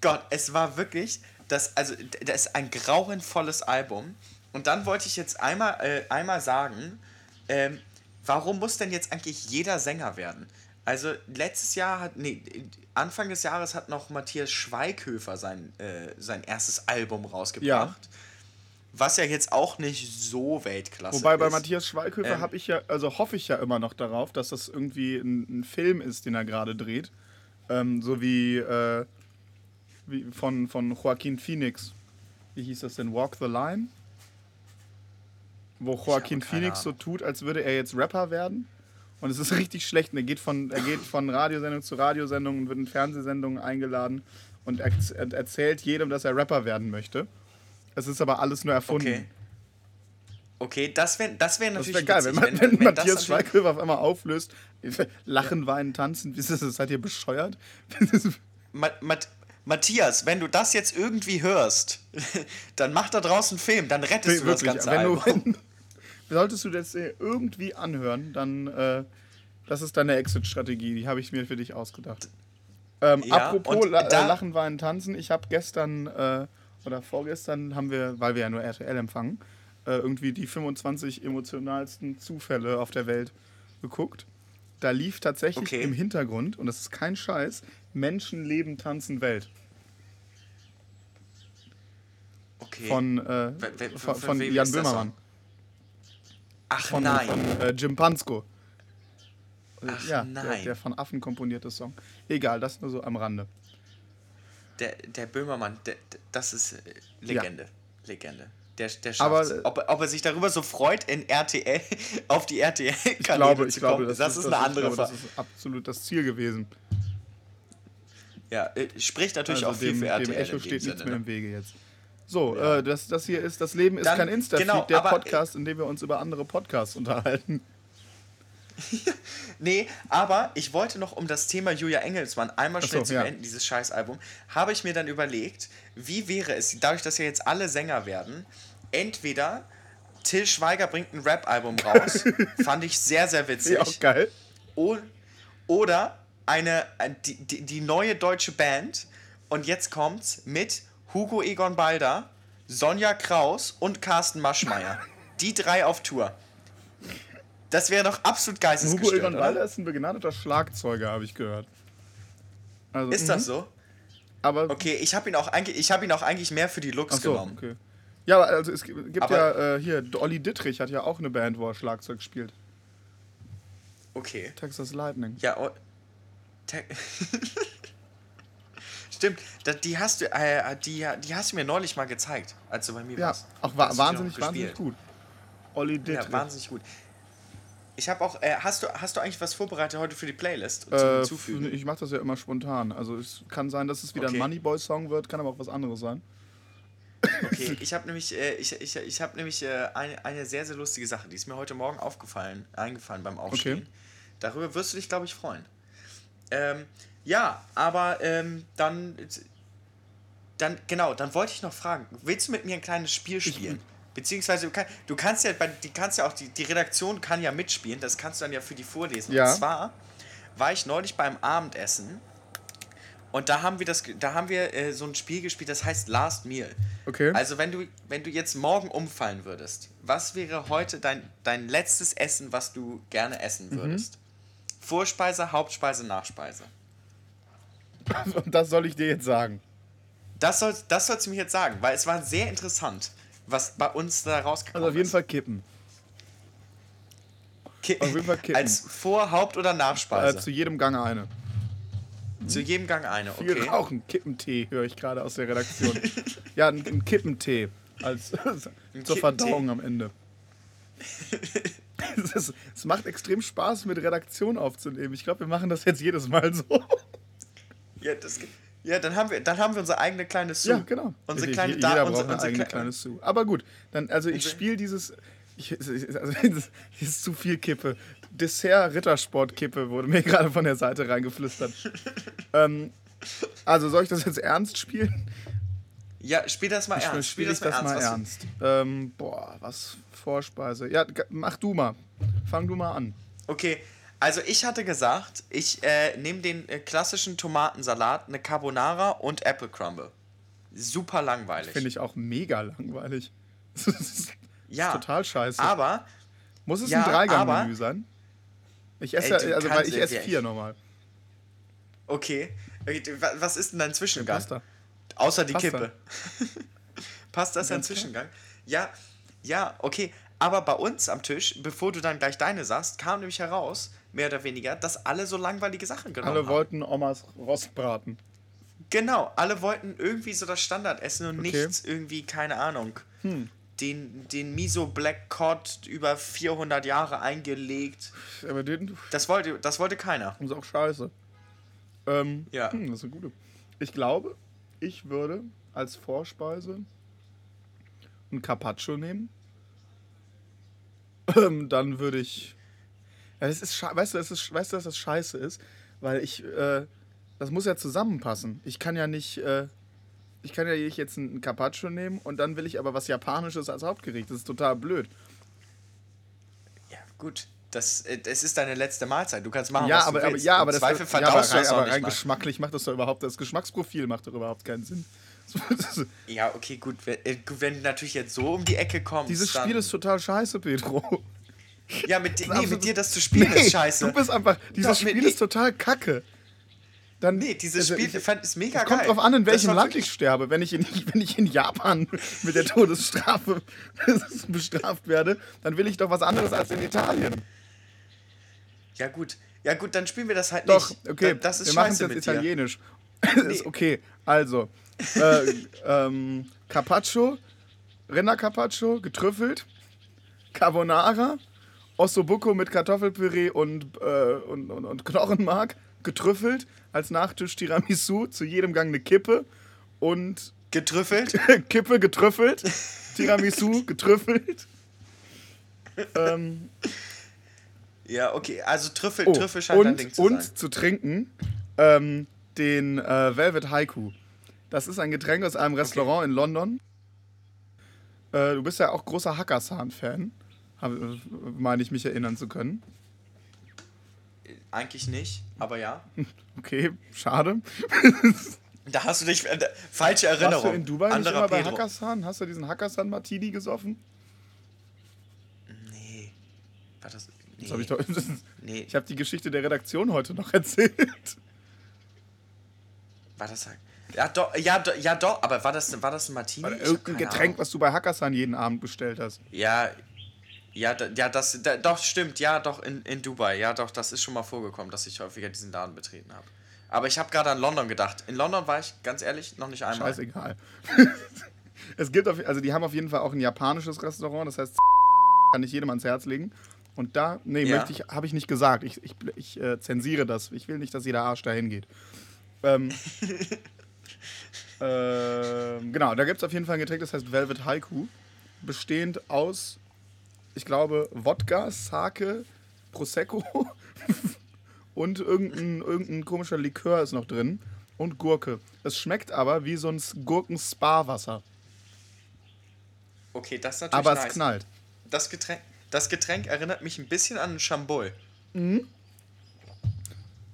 Gott, es war wirklich, das, also, das ist ein grauenvolles Album. Und dann wollte ich jetzt einmal, äh, einmal sagen, ähm, warum muss denn jetzt eigentlich jeder Sänger werden? Also letztes Jahr hat, nee, Anfang des Jahres hat noch Matthias Schweighöfer sein, äh, sein erstes Album rausgebracht. Ja. Was ja jetzt auch nicht so Weltklasse Wobei bei Matthias Schweighöfer ähm, habe ich ja, also hoffe ich ja immer noch darauf, dass das irgendwie ein, ein Film ist, den er gerade dreht. Ähm, so wie, äh, wie von, von Joaquin Phoenix. Wie hieß das denn? Walk the Line? Wo Joaquin Phoenix so tut, als würde er jetzt Rapper werden. Und es ist [LAUGHS] richtig schlecht. er geht von, er geht von Radiosendung zu Radiosendung und wird in Fernsehsendungen eingeladen und er, er erzählt jedem, dass er Rapper werden möchte. Es ist aber alles nur erfunden. Okay. Okay, das wäre das wär natürlich das wär geil, witzig, wenn, wenn, wenn, Matthias Schweighöfer auf einmal auflöst. Lachen, weinen, tanzen. Wie ist das? [LAUGHS] Seid ihr bescheuert? Ma Mat Matthias, wenn du das jetzt irgendwie hörst, [LAUGHS] dann mach da draußen einen Film, dann rettest du Wirklich, das ganze wenn du, wenn, [LAUGHS] Solltest du das irgendwie anhören, dann äh, das ist deine Exit-Strategie. Die habe ich mir für dich ausgedacht. Ähm, ja, apropos La Lachen, Weinen, Tanzen. Ich habe gestern äh, oder vorgestern haben wir, weil wir ja nur RTL empfangen, äh, irgendwie die 25 emotionalsten Zufälle auf der Welt geguckt. Da lief tatsächlich okay. im Hintergrund, und das ist kein Scheiß, Menschen leben, tanzen, Welt. Okay. Von, äh, von, von Jan Böhmermann. Ach von, nein. Von äh, Jim Pansko. Ach ja, nein. Der, der, von Affen komponierte Song. Egal, das nur so am Rande. Der, der Böhmermann, der, das ist äh, Legende. Ja. Legende. Der, der schafft ob, ob er sich darüber so freut, in RTL, [LAUGHS] auf die RTL-Kanäle zu kommen, glaube, das, das, ist, das eine andere Frage. Das ist absolut das Ziel gewesen. Ja, äh, spricht natürlich also auch viel dem, für RTL. Dem Echo steht nichts mehr im Wege jetzt. So, ja. äh, das, das hier ist, das Leben ist Dann, kein Insta-Feed, genau, der Podcast, in dem wir uns über andere Podcasts unterhalten. [LAUGHS] nee, aber ich wollte noch um das Thema Julia Engelsmann einmal schnell so, zu beenden, ja. dieses Scheißalbum, habe ich mir dann überlegt, wie wäre es, dadurch, dass ja jetzt alle Sänger werden, entweder Till Schweiger bringt ein Rap-Album raus, [LAUGHS] fand ich sehr, sehr witzig. Ja, auch geil. oder eine, die, die, die neue deutsche Band, und jetzt kommt's mit Hugo Egon Balder, Sonja Kraus und Carsten Maschmeyer. Die drei auf Tour. Das wäre doch absolut geistesgestört, Hugo Egon Balder ist ein begnadeter Schlagzeuger, habe ich gehört. Also, ist das mhm. so? Aber okay, ich habe ihn, auch eigentlich, hab ihn auch eigentlich mehr für die Looks so, genommen. Okay. Ja, also es gibt aber ja äh, hier, Olli Dittrich hat ja auch eine Band, wo er Schlagzeug spielt. Okay. Texas Lightning. Ja, oh, [LAUGHS] Stimmt, die hast du, äh, die, die hast du mir neulich mal gezeigt, als du bei mir ja, warst. Ja, auch wa wahnsinnig, wahnsinnig gut. Olli Dittrich. Ja, wahnsinnig gut. Ich habe auch, äh, hast, du, hast du eigentlich was vorbereitet heute für die Playlist zum äh, Hinzufügen? Ich mache das ja immer spontan. Also es kann sein, dass es wieder okay. ein Moneyboy-Song wird, kann aber auch was anderes sein. Okay, [LAUGHS] ich habe nämlich, äh, ich, ich, ich hab nämlich äh, eine, eine sehr, sehr lustige Sache, die ist mir heute Morgen aufgefallen, eingefallen beim Aufstehen. Okay. Darüber wirst du dich, glaube ich, freuen. Ähm, ja, aber ähm, dann, dann, genau, dann wollte ich noch fragen, willst du mit mir ein kleines Spiel spielen? Beziehungsweise du, kann, du kannst ja, bei, die kannst ja auch, die, die Redaktion kann ja mitspielen, das kannst du dann ja für die vorlesen. Ja. Und zwar war ich neulich beim Abendessen und da haben wir das, da haben wir äh, so ein Spiel gespielt, das heißt Last Meal. Okay. Also wenn du, wenn du jetzt morgen umfallen würdest, was wäre heute dein, dein letztes Essen, was du gerne essen Mhm. würdest? Vorspeise, Hauptspeise, Nachspeise. Und [LAUGHS] das soll ich dir jetzt sagen. Das, soll, das sollst du mir jetzt sagen, weil es war sehr interessant, was bei uns da rausgekommen Also auf jeden ist. Fall kippen. Ki auf jeden Fall kippen. Als Vor-, Haupt- oder Äh, Nachspeise? zu jedem Gang eine. Zu jedem Gang eine, Viel okay. rauchen, Kippentee, höre ich gerade aus der Redaktion. ja, ein, ein Kippentee. Als, [LAUGHS] zur Kippentee. Verdauung am Ende. [LAUGHS] Es, ist, es macht extrem Spaß, mit Redaktion aufzunehmen. Ich glaube, wir machen das jetzt jedes Mal so. Ja, das, ja dann, haben wir, dann haben wir unsere eigene kleine Sue. Ja, genau. Unsere Richtig, kleine jeder Da- braucht unsere, eine eigene Kle- kleine Sue. Aber gut, dann, also ich spiele dieses. Ich, also, [LAUGHS] ist zu viel Kippe. Dessert Rittersport Kippe wurde mir [LAUGHS] gerade von der Seite reingeflüstert. [LAUGHS] ähm, also soll ich das jetzt ernst spielen? Ja, spiel das mal Ich ernst. spiele ich das mal was- ernst. Ähm, boah, was Vorspeise. Ja, mach du mal. Fang du mal an. Okay, also ich hatte gesagt, ich äh, nehme den äh, klassischen Tomatensalat, eine Carbonara und Apple Crumble. Super langweilig. Finde ich auch mega langweilig. [LAUGHS] Das ist ja, total scheiße. aber Muss es ja, ein Dreigang-Menü sein? Ich esse Ey, ja, also weil ich esse ja, vier ich- normal. okay. Wa- Was ist denn dein Zwischengang? Pasta. Außer die Pasta. Kippe. Pasta ist ein. Zwischengang. Ja, ja, okay. Aber bei uns am Tisch, bevor du dann gleich deine sagst, kam nämlich heraus, mehr oder weniger, dass alle so langweilige Sachen genommen Alle haben. wollten Omas Rostbraten. Genau, alle wollten irgendwie so das Standard essen und Okay. Hm. nichts irgendwie, keine Ahnung. Den, den Miso Black Cod über 400 Jahre eingelegt. Aber den Das wollte, das wollte keiner. ist auch scheiße. Ähm, Ja. hm, das ist eine gute. Ich glaube, ich würde als Vorspeise ein Carpaccio nehmen. Ähm, dann würde ich. Das ist, weißt du, das ist, weißt du, dass das scheiße ist? Weil ich, äh, das muss ja zusammenpassen. Ich kann ja nicht, äh, ich kann ja nicht jetzt ein Carpaccio nehmen und dann will ich aber was Japanisches als Hauptgericht. Das ist total blöd. Ja, gut. Das, äh, das ist deine letzte Mahlzeit. Du kannst machen, ja, was aber, du aber, willst. ja, aber das Zweifel ja, aber rein, aber nicht rein geschmacklich macht das doch überhaupt, das Geschmacksprofil macht doch überhaupt keinen Sinn. [LAUGHS] Ja, okay, gut. Wenn, äh, wenn du natürlich jetzt so um die Ecke kommst. Dieses Spiel ist total scheiße, Pedro. Ja, mit, di- nee, mit dir das zu spielen ist scheiße. Du bist einfach, dieses Doch, Spiel ist total kacke. Dann, nee, dieses also Spiel ich- fand, ist mega Es geil. kommt drauf an, in welchem Land ich sterbe. Wenn ich, in, [LAUGHS] wenn ich in Japan [LAUGHS] mit der Todesstrafe [LAUGHS] bestraft werde, dann will ich doch was anderes als in Italien. Ja, gut. Ja, gut, dann spielen wir das halt Doch, nicht. okay, Da- Das ist wir machen es jetzt dir. italienisch. ist okay, also, äh, ähm, Carpaccio, Rindercarpaccio, getrüffelt, Carbonara, Ossobuco mit Kartoffelpüree und, äh, und, und, und Knochenmark, getrüffelt, als Nachtisch Tiramisu, zu jedem Gang eine Kippe und Getrüffelt? [LAUGHS] Kippe getrüffelt, Tiramisu [LAUGHS] getrüffelt. Ähm, Ja, okay. Also Trüffel, Oh, Trüffel scheint dein Ding und, zu und sein. zu trinken ähm, den äh, Velvet Haiku. Das ist ein Getränk aus einem Restaurant in London. Äh, du bist ja auch großer äh, meine ich mich erinnern zu können. Eigentlich nicht, aber ja. [LAUGHS] Okay, schade. Da hast du dich. Äh, falsche Warst Erinnerung. du in Dubai nicht Anderer immer bei. Hakkasan? Hast du diesen Hakkasan Martini gesoffen? Nee. War das. Nee. Das hab ich doch. [LAUGHS] nee. Ich habe die Geschichte der Redaktion heute noch [LAUGHS] erzählt. War das. Ja, doch, ja, do, ja, doch, aber war das, war das ein Martini? Oder irgendein Getränk, Ahnung. was du bei Hakkasan jeden Abend bestellt hast. Ja, ja, da, ja, das, da, doch, stimmt, ja, doch, in, in Dubai, ja, doch, das ist schon mal vorgekommen, dass ich häufiger diesen Laden betreten habe. Aber ich habe gerade an London gedacht. In London war ich, ganz ehrlich, noch nicht einmal. Scheißegal. [LAUGHS] es gibt auf, also die haben auf jeden Fall auch ein japanisches Restaurant, das heißt, kann ich jedem ans Herz legen. Und da, nee, Ja. möchte ich, habe ich nicht gesagt. Ich, ich, ich äh, zensiere das. Ich will nicht, dass jeder Arsch dahin geht. Ähm, [LAUGHS] ähm, genau, da gibt es auf jeden Fall ein Getränk, das heißt Velvet Haiku. Bestehend aus, ich glaube, Wodka, Sake, Prosecco [LAUGHS] und irgendein, irgendein komischer Likör ist noch drin. Und Gurke. Es schmeckt aber wie so ein Gurken-Spa-Wasser. Okay, das ist natürlich Aber nice. es knallt. Das Getränk, das Getränk erinnert mich ein bisschen an einen Chambol. Mhm.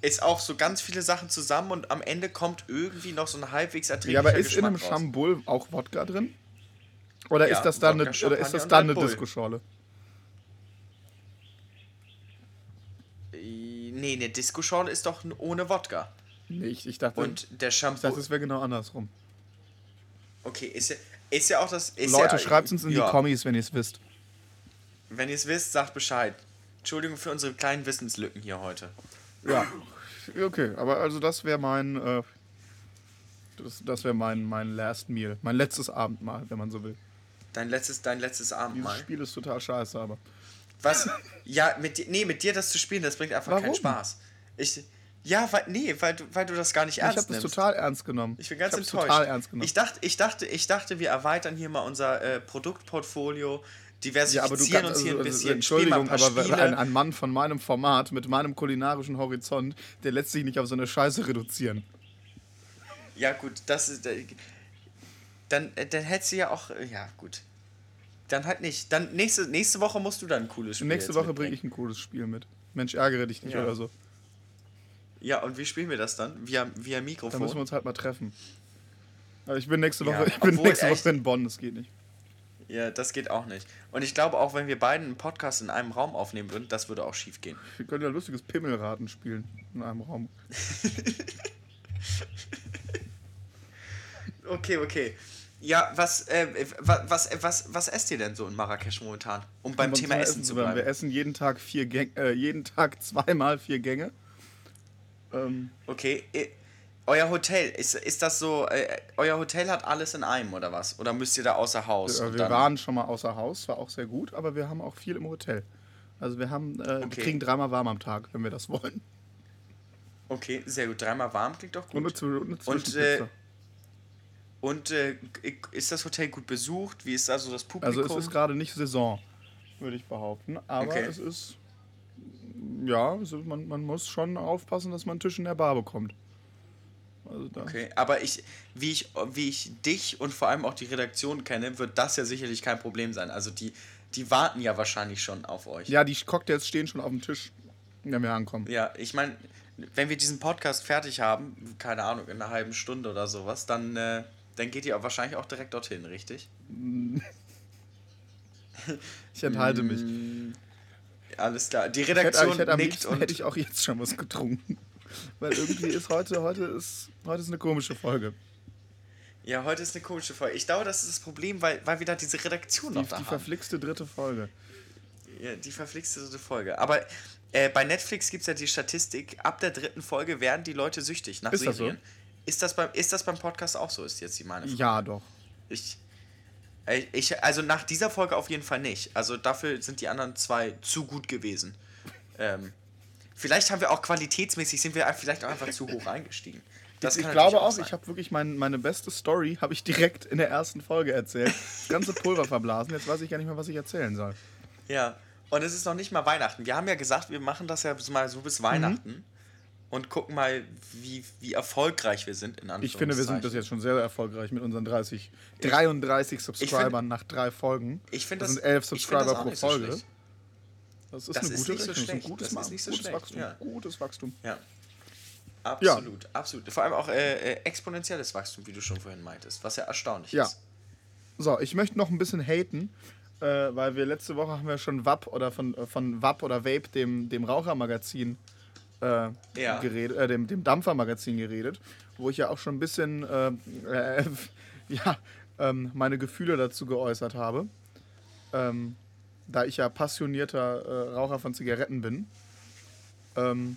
Ist auch so ganz viele Sachen zusammen und am Ende kommt irgendwie noch so ein halbwegs erträglicher Ja, aber ist in Geschmack einem raus. Chambul auch Wodka drin? Oder Ja, ist das dann Wodka, eine, oder ist das dann eine Bull. Diskoschorle? Äh, Nee, eine Disco-Schorle ist doch ohne Wodka. Nee, ich, ich dachte, Und der ich Shampoo. dachte, es wäre genau andersrum. Okay, ist ja, ist ja auch das. Leute, ja, schreibt uns in ja, die Kommis, wenn ihr es wisst. Wenn ihr es wisst, sagt Bescheid. Entschuldigung für unsere kleinen Wissenslücken hier heute. Ja. Okay, aber also das wäre mein, äh, das, das wäre mein, mein Last Meal, mein letztes Abendmahl, wenn man so will. Dein letztes, dein letztes Dieses Abendmahl. Spiel ist total scheiße, aber. Was? Ja, mit dir, nee, mit dir das zu spielen, das bringt einfach keinen Warum? Spaß. Ich, ja, weil, nee, weil du, weil du das gar nicht Ich ernst habe das nimmst. total ernst genommen. Ich bin ganz hab's enttäuscht. total ernst genommen. Ich dachte, ich dachte, ich dachte, wir erweitern hier mal unser äh, Produktportfolio, ja, diversifizieren kannst, uns hier also, ein bisschen, Entschuldigung, aber Spiele. ein, ein Mann von meinem Format, mit meinem kulinarischen Horizont, der lässt sich nicht auf so eine Scheiße reduzieren. Ja, gut, das ist. äh, Dann, äh, dann hättest du ja auch. äh, Ja, gut. Dann halt nicht. Dann nächste, nächste Woche musst du dann ein cooles Spiel. Nächste Woche bringe ich ein cooles Spiel mit. Mensch, ärgere dich nicht Ja. oder so. Ja, und wie spielen wir das dann? Via, via Da Mikrofon? müssen wir uns halt mal treffen. Aber ich bin nächste Woche, Ja, ich bin nächste Woche in Bonn, das geht nicht. Ja, das geht auch nicht. Und ich glaube auch, wenn wir beiden einen Podcast in einem Raum aufnehmen würden, das würde auch schief gehen. Wir können ja lustiges Pimmelraten spielen in einem Raum. [LAUGHS] Okay, okay. Ja, was, äh, was, was, was, was esst ihr denn so in Marrakesch momentan? Um beim Thema Essen zu bleiben. Wir essen jeden Tag vier Gänge, äh, jeden Tag [LAUGHS] zweimal vier Gänge. Ähm, Okay. Euer Hotel, ist, ist das so, äh, euer Hotel hat alles in einem oder was? Oder müsst ihr da außer Haus? äh, wir dann- waren schon mal außer Haus, war auch sehr gut, aber wir haben auch viel im Hotel. Also wir haben, äh, Okay. wir kriegen dreimal warm am Tag, wenn wir das [LAUGHS] wollen. Okay, sehr gut. Dreimal warm klingt doch Und eine, gut. Eine Und, Zwischenpizza. Und äh, ist das Hotel gut besucht? Wie ist also das Publikum? Also es ist gerade nicht Saison, würde ich behaupten. Aber Okay. es ist, ja, also man, man muss schon aufpassen, dass man einen Tisch in der Bar bekommt. Also da, Okay, aber ich wie, ich, wie ich dich und vor allem auch die Redaktion kenne, wird das ja sicherlich kein Problem sein. Also die, die warten ja wahrscheinlich schon auf euch. Ja, die Cocktails stehen schon auf dem Tisch, wenn wir ankommen. Ja, ich meine, wenn wir diesen Podcast fertig haben, keine Ahnung, in einer halben Stunde oder sowas, dann, äh, dann geht ihr auch wahrscheinlich auch direkt dorthin, richtig? [LAUGHS] Ich enthalte mich. Alles klar. Die Ich hätte, Redaktion ich hätte nickt und hätte ich auch jetzt schon was getrunken. Weil irgendwie ist heute, heute ist, heute ist eine komische Folge. ja, heute ist eine komische Folge. Ich glaube, das ist das Problem, weil, weil wir da diese Redaktion Die, noch da die haben. verflixte dritte Folge. Ja, die verflixte dritte Folge. Aber äh, bei Netflix gibt es ja die Statistik, ab der dritten Folge werden die Leute süchtig nach Ist das so? Ist, das beim, ist das beim Podcast auch so, ist jetzt die meine Frage. Ja, doch. Ich, äh, ich, also nach dieser Folge auf jeden Fall nicht. Also dafür sind die anderen zwei zu gut gewesen. Ähm, vielleicht haben wir auch qualitätsmäßig, sind wir vielleicht auch einfach zu hoch eingestiegen. Das ich kann glaube auch, sein. ich habe wirklich mein, meine beste Story habe ich direkt in der ersten Folge erzählt. Das ganze Pulver verblasen. Jetzt weiß ich gar nicht mehr, was ich erzählen soll. Ja, und es ist noch nicht mal Weihnachten. Wir haben ja gesagt, wir machen das ja mal so Mhm. bis Weihnachten und gucken mal, wie, wie erfolgreich wir sind, in Ich finde, wir sind bis jetzt schon sehr erfolgreich mit unseren 30, 33 Subscribern nach drei Folgen. Ich finde das das- sind elf ich finde Subscriber das auch pro so Folge. das ist Das eine ist gute nicht so Rechnung. schlecht. ein gutes, Das ist nicht so gutes schlecht, Wachstum. ja. Gutes Wachstum. Ja. Absolut, absolut. Vor allem auch äh, äh, exponentielles Wachstum, wie du schon vorhin meintest, was ja erstaunlich Ja. ist. So, ich möchte noch ein bisschen haten, äh, weil wir letzte Woche haben wir schon WAP oder von, äh, von WAP oder Vape, dem, dem Rauchermagazin, äh, Ja. geredet, äh, dem, dem Dampfermagazin geredet, wo ich ja auch schon ein bisschen äh, äh, [LAUGHS] ja, ähm, meine Gefühle dazu geäußert habe. Ähm, da ich ja passionierter äh, Raucher von Zigaretten bin. Ähm,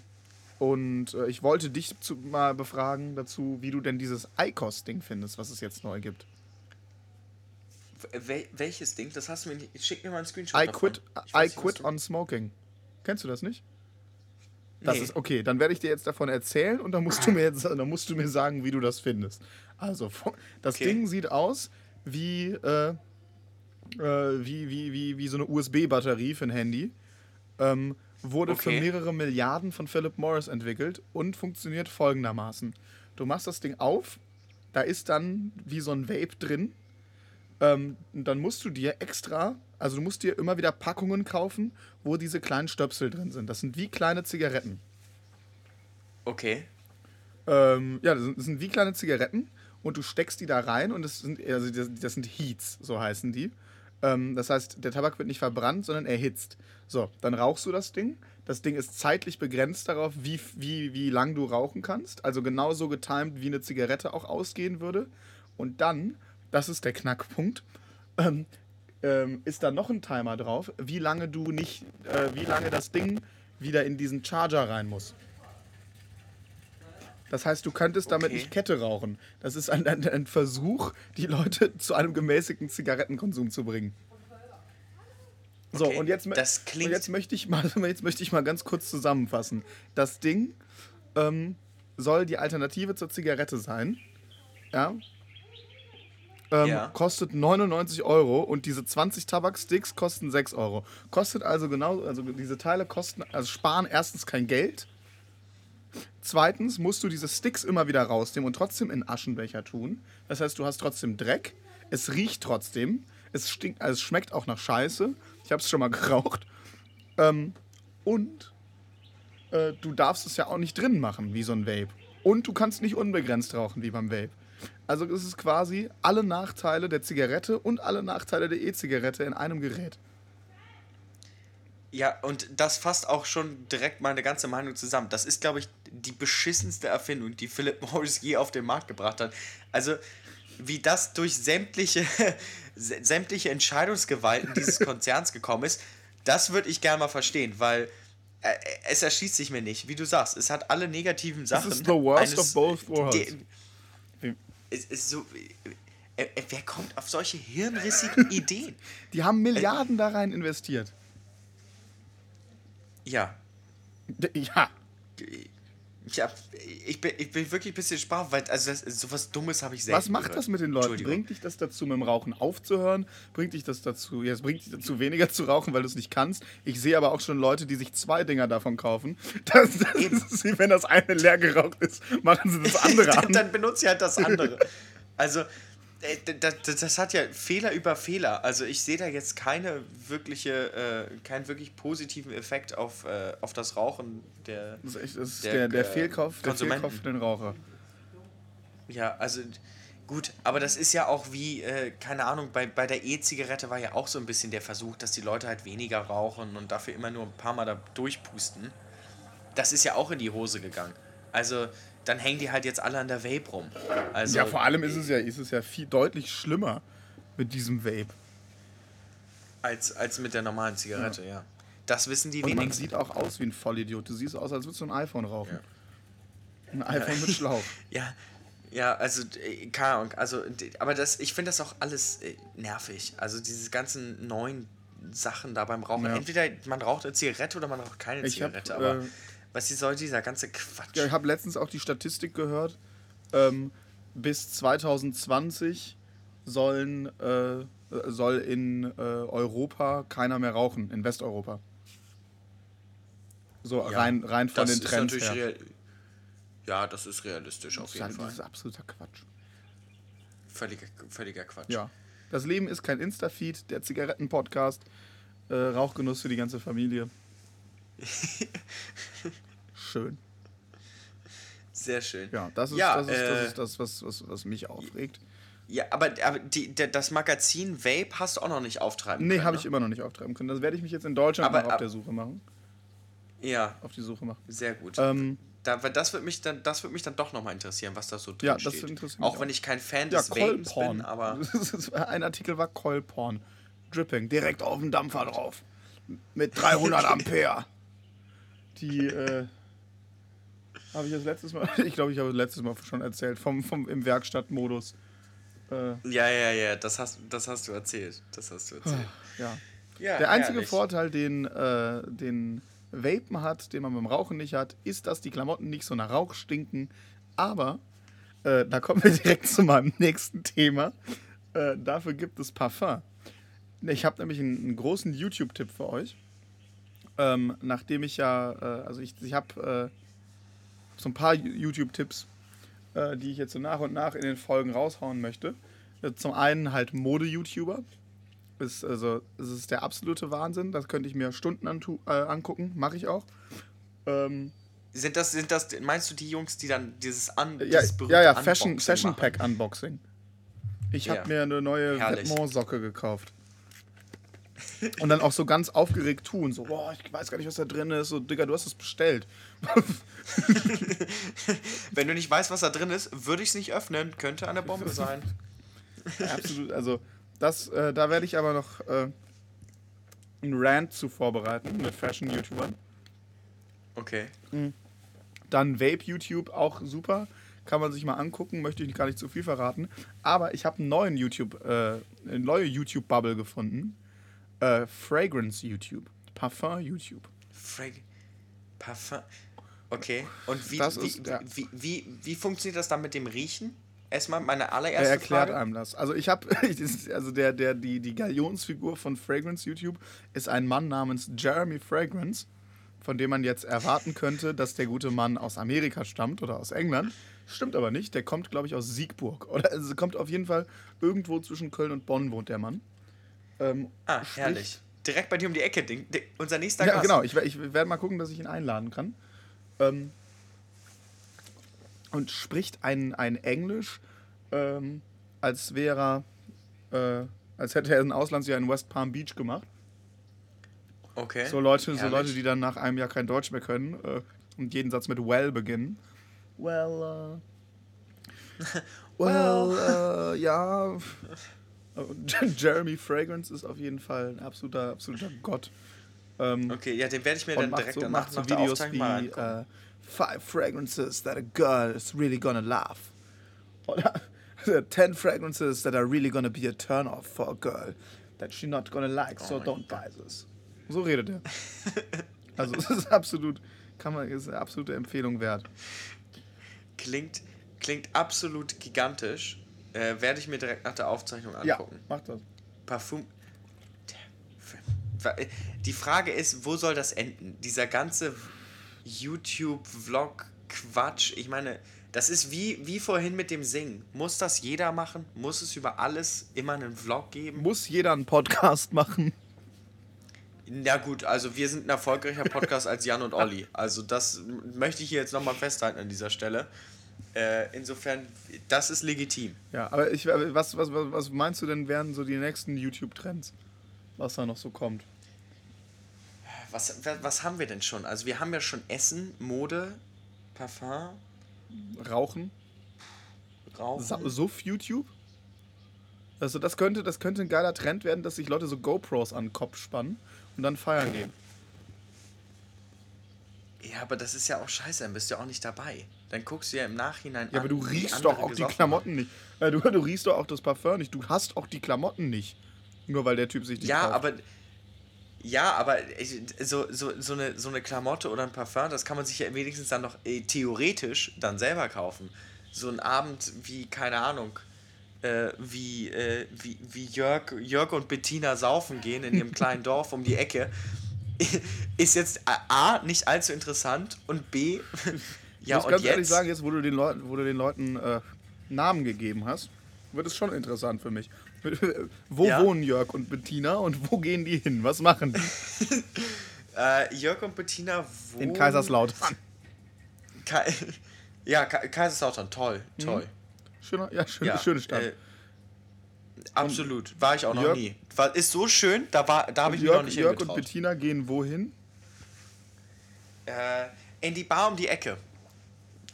und äh, ich wollte dich zu, mal befragen dazu, wie du denn dieses ICOS-Ding findest, was es jetzt neu gibt. Wel welches Ding? Das hast du mir nicht. Schick mir mal einen Screenshot. I davon. quit, I quit on smoking. Kennst du das nicht? Das Nee. ist okay. Dann werde ich dir jetzt davon erzählen und dann musst du mir jetzt, dann musst du mir sagen, wie du das findest. Also das Okay. Ding sieht aus wie äh, äh, wie, wie, wie, wie so eine USB-Batterie für ein Handy. Ähm, wurde für Okay. mehrere Milliarden von Philip Morris entwickelt und funktioniert folgendermaßen. Du machst das Ding auf, da ist dann wie so ein Vape drin. ähm, dann musst du dir extra, also du musst dir immer wieder Packungen kaufen, wo diese kleinen Stöpsel drin sind. Das sind wie kleine Zigaretten. Okay. Ähm, ja, das sind, das sind wie kleine Zigaretten und du steckst die da rein und das sind, also das, das sind Heats, so heißen die. Ähm, das heißt, der Tabak wird nicht verbrannt, sondern erhitzt. So, dann rauchst du das Ding. Das Ding ist zeitlich begrenzt darauf, wie, wie, wie lang du rauchen kannst. Also genauso getimed, wie eine Zigarette auch ausgehen würde. Und dann, das ist der Knackpunkt, ähm, ähm, ist da noch ein Timer drauf, wie lange du nicht, äh, wie lange das Ding wieder in diesen Charger rein muss. Das heißt, du könntest damit Okay. nicht Kette rauchen. Das ist ein, ein, ein Versuch, die Leute [LAUGHS] zu einem gemäßigten Zigarettenkonsum zu bringen. So, Okay, und jetzt, das klingt- und jetzt, möchte ich mal, [LAUGHS] jetzt möchte ich mal ganz kurz zusammenfassen. Das Ding ähm, soll die Alternative zur Zigarette sein. Ja. Ähm, Ja. Kostet 99 Euro und diese 20 Tabaksticks kosten 6 Euro. Kostet also genau, also diese Teile kosten, also sparen erstens kein Geld. Zweitens musst du diese Sticks immer wieder rausnehmen und trotzdem in Aschenbecher tun. Das heißt, du hast trotzdem Dreck. Es riecht trotzdem. Es, stinkt, also es schmeckt auch nach Scheiße. Ich habe es schon mal [LAUGHS] geraucht. Ähm, und äh, du darfst es ja auch nicht drin machen, wie so ein Vape. Und du kannst nicht unbegrenzt rauchen, wie beim Vape. Also es ist quasi alle Nachteile der Zigarette und alle Nachteile der E-Zigarette in einem Gerät. Ja, und das fasst auch schon direkt meine ganze Meinung zusammen. Das ist, glaube ich, die beschissenste Erfindung, die Philip [LAUGHS] Morris je auf den Markt gebracht hat. Also, wie das durch sämtliche, [LAUGHS] sä- sämtliche Entscheidungsgewalten dieses [LAUGHS] Konzerns gekommen ist, das würde ich gerne mal verstehen, weil äh, es erschließt sich mir nicht. Wie du sagst, es hat alle negativen Sachen. ist the worst eines- of both worlds. Es ist so. Äh, äh, wer kommt auf solche hirnrissigen [LAUGHS] Ideen? Die haben Milliarden da rein investiert. Ja, Ja, Ja, ich bin, ich bin wirklich ein bisschen sprach, weil also das, sowas Dummes habe ich selten Was macht gehört. das mit den Leuten? Bringt dich das dazu, mit dem Rauchen aufzuhören? Bringt dich das dazu, ja, es bringt dich dazu, weniger zu rauchen, weil du es nicht kannst? Ich sehe aber auch schon Leute, die sich zwei Dinger davon kaufen. [LAUGHS] Das, das ist, wie wenn das eine leer geraucht ist, machen sie das andere [LAUGHS] dann, an. dann benutze ich halt das andere. Also, das, das, das hat ja Fehler über Fehler. Also, ich sehe da jetzt keine wirkliche, äh, keinen wirklich positiven Effekt auf, äh, auf das Rauchen der. Das ist, echt, das ist der, der, der, äh, Fehlkauf, der. Fehlkauf für den Raucher. Ja, also. Gut, aber das ist ja auch wie, äh, keine Ahnung, bei, bei der E-Zigarette war ja auch so ein bisschen der Versuch, dass die Leute halt weniger rauchen und dafür immer nur ein paar Mal da durchpusten. Das ist ja auch in die Hose gegangen. Also, dann hängen die halt jetzt alle an der Vape rum. Also, Ja, vor allem ist es ja, ist es ja viel deutlich schlimmer mit diesem Vape. Als, als mit der normalen Zigarette, ja. Das wissen die Und man wenigsten. sieht auch aus wie ein Vollidiot. Du siehst aus, als würdest du ein iPhone rauchen. Ein iPhone mit Schlauch. [LAUGHS] Ja, ja, also, äh, keine Ahnung. Also, aber das, ich finde das auch alles äh, nervig. Also, diese ganzen neuen Sachen da beim Rauchen. Ja. Entweder man raucht eine Zigarette oder man raucht keine Ich hab, Zigarette. aber äh, was soll dieser ganze Quatsch? Ja, ich habe letztens auch die Statistik gehört. Ähm, bis 2020 sollen, äh, soll in äh, Europa keiner mehr rauchen, in Westeuropa. So Ja, rein, rein von den Trends ist natürlich her. real, Ja, das ist realistisch auf jeden ist, Fall. das ist absoluter Quatsch. Völliger, völliger Quatsch. Ja. Das Leben ist kein Insta-Feed, der Zigaretten-Podcast. Äh, Rauchgenuss für die ganze Familie. Schön. Sehr schön. Ja, das ist Ja, das, ist, das, äh, ist das was, was, was mich aufregt. Ja, aber, aber die, das Magazin Vape hast du auch noch nicht auftreiben Nee, können. habe ne? ich immer noch nicht auftreiben können. Das werde ich mich jetzt in Deutschland Aber- mal auf ab- der Suche machen. Ja, Auf die Suche machen. sehr gut. Ähm, Da, weil das würde mich dann, das mich dann doch nochmal interessieren, was da so drin Ja, das interessiert mich auch wenn auch. ich kein Fan ja, des Coilporn. bin, aber [LAUGHS] Das Ein Artikel war Coilporn. Dripping, direkt auf den Dampfer drauf. Mit 300 [LAUGHS] Ampere. Die, äh, habe ich das letztes Mal, [LAUGHS] ich glaube, ich habe letztes Mal schon erzählt, vom, vom, im Werkstattmodus. Äh, ja, ja, ja, das hast, das hast du erzählt. Das hast du erzählt. ja. Ja, Der einzige herrlich. Vorteil, den, äh, den Vapen hat, den man beim Rauchen nicht hat, ist, dass die Klamotten nicht so nach Rauch stinken. Aber äh, da kommen wir [LAUGHS] direkt zu meinem nächsten Thema. Äh, dafür gibt es Parfum. Ich habe nämlich einen, einen großen YouTube-Tipp für euch. Ähm, nachdem ich ja, äh, also ich, ich habe äh, so ein paar YouTube-Tipps, äh, die ich jetzt so nach und nach in den Folgen raushauen möchte. Zum einen halt Mode-YouTuber. Ist, also, es ist der absolute Wahnsinn. Das könnte ich mir Stunden äh, angucken. Mache ich auch. Ähm, sind das, sind das, meinst du die Jungs, die dann dieses, Un ja, dieses ja, ja, Fashion, Fashion Pack Unboxing. Ich Ja. habe mir eine neue. Vetements-Socke gekauft. Und dann auch so ganz aufgeregt tun. So, boah, ich weiß gar nicht, was da drin ist. So, Digga, du hast es bestellt. [LAUGHS] Wenn du nicht weißt, was da drin ist, würde ich es nicht öffnen. Könnte eine Bombe [LAUGHS] sein. Absolut. Also, das, äh, da werde ich aber noch äh, einen Rant zu vorbereiten mit Fashion-YouTubern. Okay. Dann Vape-YouTube, auch super. Kann man sich mal angucken, möchte ich gar nicht zu viel verraten. Aber ich habe einen neuen YouTube, äh, eine neue YouTube-Bubble gefunden. Äh, Fragrance YouTube. Parfum YouTube. Frag Parfum. Okay. Und wie, wie, ist- ja. wie, wie, wie funktioniert das dann mit dem Riechen? Erstmal meine Er allererste erklärt Frage. einem das. Also ich habe, [LAUGHS] also der, der, die, die Galionsfigur von Fragrance YouTube ist ein Mann namens Jeremy Fragrance, von dem man jetzt erwarten könnte, dass der gute Mann aus Amerika stammt oder aus England. Stimmt aber nicht. Der kommt, glaube ich, aus Siegburg. Oder also kommt auf jeden Fall irgendwo zwischen Köln und Bonn wohnt der Mann. Ähm, Ah, spricht- herrlich. Direkt bei dir um die Ecke. Ding, ding, unser nächster Ja, Gast. genau. Ich, ich werde mal gucken, dass ich ihn einladen kann. Ähm, und spricht ein, ein Englisch, ähm, als wäre er, äh, als hätte er ein Auslandsjahr in West Palm Beach gemacht. Okay. So Leute, so. Leute, die dann nach einem Jahr kein Deutsch mehr können äh, und jeden Satz mit well beginnen. Well, uh, well, äh, ja. [LAUGHS] [LAUGHS] Jeremy Fragrance ist auf jeden Fall ein absoluter, absoluter Gott. Ähm, Okay, ja, den werde ich mir dann direkt so, danach macht so Videos wie äh, Five Fragrances that a girl is really gonna love. Oder [LAUGHS] 10 Fragrances that are really gonna be a turn off for a girl that she not gonna like, so Oh don't buy this. So redet er. [LAUGHS] Also es ist absolut, kann man, ist eine absolute Empfehlung wert. Klingt, klingt absolut gigantisch. Äh, werde ich mir direkt nach der Aufzeichnung Ja, angucken. macht das. Parfum. Die Frage ist, wo soll das enden? Dieser ganze YouTube-Vlog-Quatsch. Ich meine, das ist wie, wie vorhin mit dem Singen. Muss das jeder machen? Muss es über alles immer einen Vlog geben? Muss jeder einen Podcast machen? Na gut, also wir sind ein erfolgreicher Podcast als Jan und Olli. Also das möchte ich hier jetzt nochmal festhalten an dieser Stelle. Äh, insofern, das ist legitim. Ja, aber ich, was, was, was, meinst du denn, wären so die nächsten YouTube-Trends? Was da noch so kommt? Was, wa- was haben wir denn schon? Also wir haben ja schon Essen, Mode, Parfum, Rauchen? Rauchen. Suff YouTube? Also das könnte, das könnte ein geiler Trend werden, dass sich Leute so GoPros an den Kopf spannen und dann feiern gehen. Ja, aber das ist ja auch scheiße, dann bist du ja auch nicht dabei. Dann guckst du ja im Nachhinein Ja, an, aber du riechst doch auch die Klamotten nicht. Äh, du, du riechst doch auch das Parfum nicht. Du hast auch die Klamotten nicht. Nur weil der Typ sich die Ja, kauft. aber ja, aber so, so, so, eine, so eine Klamotte oder ein Parfum, das kann man sich ja wenigstens dann noch äh, theoretisch dann selber kaufen. So ein Abend wie, keine Ahnung, äh, wie, äh, wie, wie Jörg, Jörg und Bettina saufen gehen in ihrem kleinen [LAUGHS] Dorf um die Ecke, [LAUGHS] ist jetzt A, nicht allzu interessant und B, Ich ja, muss ganz jetzt, ehrlich sagen, jetzt wo du den Leuten, wo du den Leuten äh, Namen gegeben hast, wird es schon interessant für mich. [LAUGHS] wo Ja. wohnen Jörg und Bettina und wo gehen die hin? Was machen die? [LAUGHS] äh, Jörg und Bettina wohnen... In Kaiserslautern. Ka ja, Ka Kaiserslautern, toll, toll. Schöner, ja, schön, Ja, schöne Stadt. Äh, absolut, war ich auch noch Jörg- nie. War, ist so schön, da, war, da habe ich mich noch Jörg, nicht Jörg und. Bettina gehen wohin? Äh, in die Bar um die Ecke.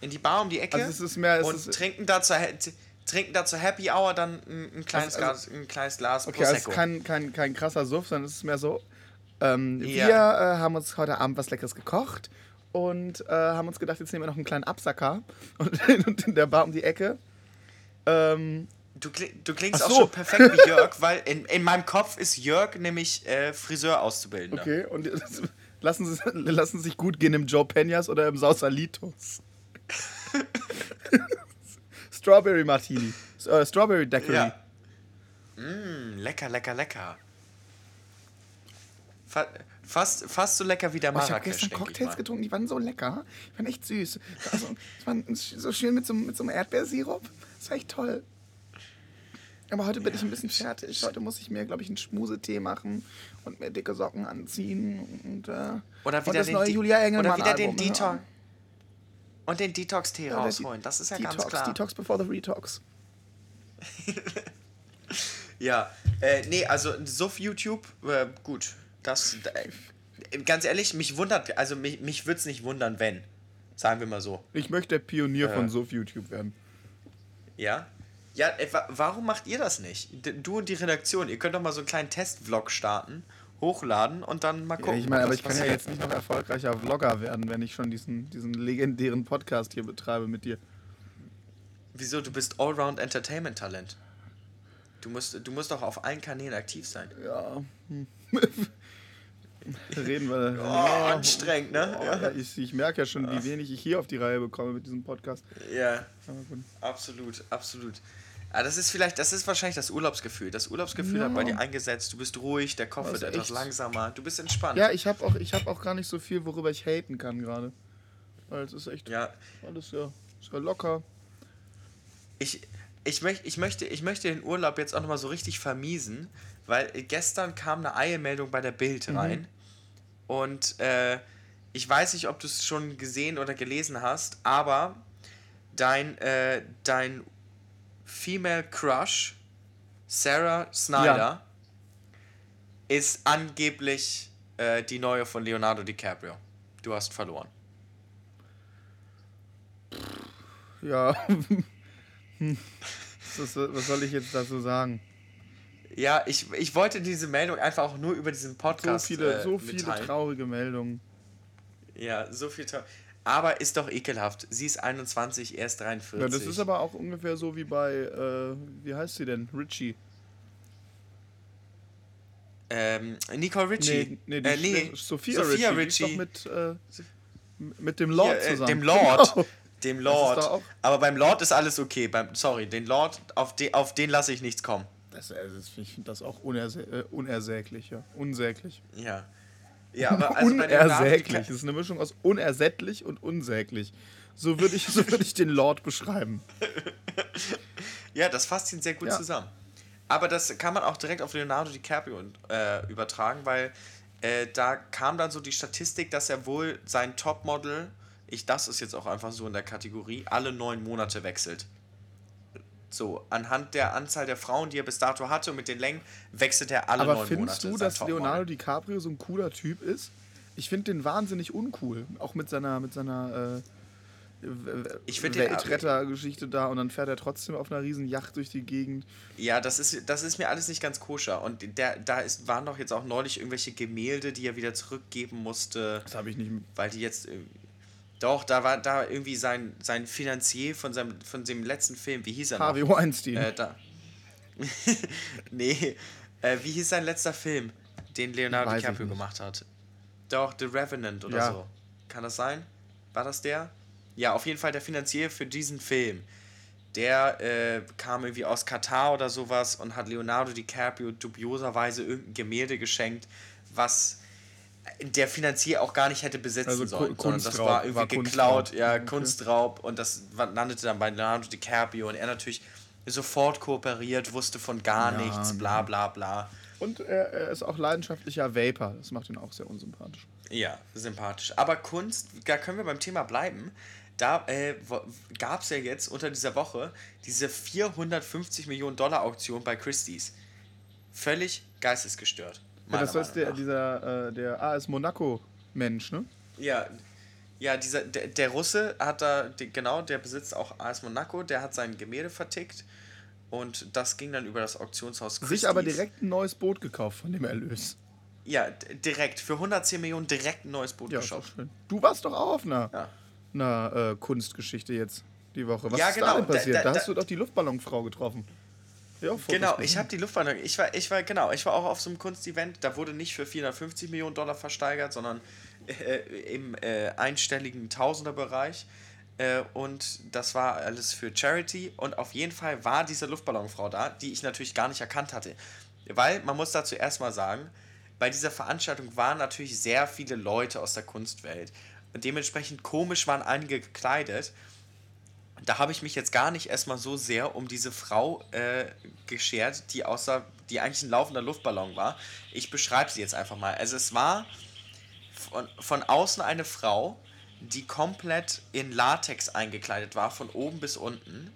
In die Bar um die Ecke Also mehr, und trinken, da zur, trinken da zur Happy Hour dann ein, ein, kleines, Also- Glas, ein kleines Glas okay, also Prosecco. ist kein, kein, kein krasser Suff, sondern es ist mehr so, ähm, Ja. wir äh, haben uns heute Abend was Leckeres gekocht und äh, haben uns gedacht, jetzt nehmen wir noch einen kleinen Absacker [LAUGHS] und, und in der Bar um die Ecke ähm, du, kling, du klingst Ach auch so. schon perfekt wie [LAUGHS] Jörg, weil in, in meinem Kopf ist Jörg nämlich äh, Friseur auszubildender. Okay, und das- [LAUGHS] lassen Sie, lassen Sie sich gut gehen im Joe Peñas oder im Sausalitos. [LAUGHS] Strawberry Martini. Äh, Strawberry Daiquiri. Ja. Mm, lecker, lecker, lecker. Fa fast, fast so lecker wie der Oh, ich habe Marrakesch, gestern Cocktails getrunken, die waren so lecker. Die waren echt süß. Also, die waren so schön mit so, mit so einem Erdbeersirup. Das war echt toll. Aber heute bin ich ein bisschen fertig. Heute muss ich mir, glaube ich, einen Schmusetee machen und mir dicke Socken anziehen und, äh, Oder wieder und das den, neue Di- Julia Engelmann oder wieder den Detox. Und den Detox-Tee Ja, rausholen, das ist ja Detox, ganz klar. Detox before the Retox. [LAUGHS] Ja, äh, nee, also Suff YouTube, äh, gut. Das, äh, ganz ehrlich, mich wundert, also mich, mich würde es nicht wundern, wenn. Sagen wir mal so. Ich möchte der Pionier Äh. von Sof YouTube werden. Ja? Ja, äh, wa- warum macht ihr das nicht? Du und die Redaktion, ihr könnt doch mal so einen kleinen Testvlog starten, hochladen und dann mal Ja, gucken. ich meine, aber ich kann ja jetzt nicht noch erfolgreicher Vlogger werden, wenn ich schon diesen, diesen legendären Podcast hier betreibe mit dir. Wieso? Du bist Allround Entertainment Talent. Du musst, du musst doch auf allen Kanälen aktiv sein. Ja. hm. [LAUGHS] Reden wir. Oh, anstrengend, ne? Oh, Ja. ja, ich, ich merke ja schon, wie wenig ich hier auf die Reihe bekomme mit diesem Podcast. Ja, absolut, absolut. Aber das ist vielleicht, das ist wahrscheinlich das Urlaubsgefühl. Das Urlaubsgefühl Ja. hat bei dir eingesetzt. Du bist ruhig, der Kopf wird ist etwas echt- langsamer, du bist entspannt. Ja, ich habe auch, ich hab auch gar nicht so viel, worüber ich haten kann gerade. Weil es ist echt ja alles ja, sehr locker. ich, ich, möcht, ich, möchte, ich möchte den Urlaub jetzt auch nochmal so richtig vermiesen, weil gestern kam eine Eilmeldung bei der Bild rein. Und äh, ich weiß nicht, ob du es schon gesehen oder gelesen hast, aber dein, äh, dein Female Crush, Sarah Snyder, Ja. ist angeblich äh, die neue von Leonardo DiCaprio. Du hast verloren. Ja. [LAUGHS] Was, soll ich jetzt dazu sagen? Ja, ich, ich wollte diese Meldung einfach auch nur über diesen So Podcast viele, äh, so viele mitteilen. traurige Meldungen. Ja, so viel trau- Aber ist doch ekelhaft. Sie ist 21, er ist 43. Ja, das ist aber auch ungefähr so wie bei, äh, wie heißt sie denn? Richie. ähm, Nicole Richie. Nee, nee, äh, nee. Sophia, Sophia Richie. Richie. Mit, äh, mit dem Lord Hier, äh, zusammen. dem Lord. Genau. Dem Lord. Aber beim Lord ist alles okay. Beim, sorry, den Lord, auf, de, auf den lasse ich nichts kommen. Das, also, ich finde das auch äh, unersäglich, ja. Unsäglich. Ja. Ja, aber also unersäglich. Das ist eine Mischung aus unersättlich und unsäglich. So würde ich, so würd ich den Lord beschreiben. Ja, das fasst ihn sehr gut Ja. zusammen. Aber das kann man auch direkt auf Leonardo DiCaprio äh, übertragen, weil äh, da kam dann so die Statistik, dass er wohl sein Topmodel, ich das ist jetzt auch einfach so in der Kategorie, alle neun Monate wechselt. So, anhand der Anzahl der Frauen, die er bis dato hatte und mit den Längen, wechselt er alle Aber neun findest Monate. du, sein dass Topmodel. Leonardo DiCaprio so ein cooler Typ ist? Ich finde den wahnsinnig uncool. Auch mit seiner, mit seiner äh, Ich Weltretter-Geschichte da und dann fährt er trotzdem auf einer riesen Yacht durch die Gegend. Ja, das ist, das ist mir alles nicht ganz koscher. Und der, da ist, waren doch jetzt auch neulich irgendwelche Gemälde, die er wieder zurückgeben musste. Das habe ich nicht. weil die jetzt äh, doch da war da irgendwie sein sein Finanzier von seinem von dem letzten Film wie hieß er Harvey noch Weinstein. äh, da. [LAUGHS] Nee äh, wie hieß sein letzter Film den Leonardo Weiß DiCaprio gemacht hat? Doch The Revenant oder Ja. so. Kann das sein? War das der? Ja auf jeden Fall der Finanzier für diesen Film. Der äh, kam irgendwie aus Katar oder sowas und hat Leonardo DiCaprio dubioserweise irgendein Gemälde geschenkt, was der Finanzier auch gar nicht hätte besitzen Also sollen, Ku- sondern das Kunstraub, war irgendwie war geklaut, Kunstraub. ja, Okay. Kunstraub und das landete dann bei Leonardo DiCaprio und er natürlich sofort kooperiert, wusste von gar Ja, nichts, ne. bla bla bla. Und er, er ist auch leidenschaftlicher Vapor. Das macht ihn auch sehr unsympathisch. Ja, sympathisch. Aber Kunst, da können wir beim Thema bleiben. Da äh, gab es ja jetzt unter dieser Woche diese 450 Millionen Dollar Auktion bei Christie's. Völlig geistesgestört. Ja, das ist der, nach. dieser äh, der AS Monaco-Mensch, ne? Ja, ja dieser, der, der Russe hat da, genau, der besitzt auch AS Monaco, der hat sein Gemälde vertickt und das ging dann über das Auktionshaus Christie's. Sich aber direkt ein neues Boot gekauft von dem Erlös. Ja, direkt. Für 110 Millionen direkt ein neues Boot Ja, schön. Du warst doch auch auf einer, Ja. einer äh, Kunstgeschichte jetzt die Woche. Was Ja, ist genau. da denn Da- passiert? Da, da- hast du doch die Luftballonfrau getroffen. Ja, Genau, ich habe die Luftballon. Ich war, ich war, genau, ich war auch auf so einem Kunstevent. Da wurde nicht für 450 Millionen Dollar versteigert, sondern äh, im äh, einstelligen Tausenderbereich. Äh, und das war alles für Charity. Und auf jeden Fall war diese Luftballonfrau da, die ich natürlich gar nicht erkannt hatte. Weil, man muss dazu erstmal sagen, bei dieser Veranstaltung waren natürlich sehr viele Leute aus der Kunstwelt. Und dementsprechend komisch waren einige gekleidet. Da habe ich mich jetzt gar nicht erstmal so sehr um diese Frau äh, geschert, die außer, die eigentlich ein laufender Luftballon war. Ich beschreibe sie jetzt einfach mal. Also es war von, von außen eine Frau, die komplett in Latex eingekleidet war, von oben bis unten.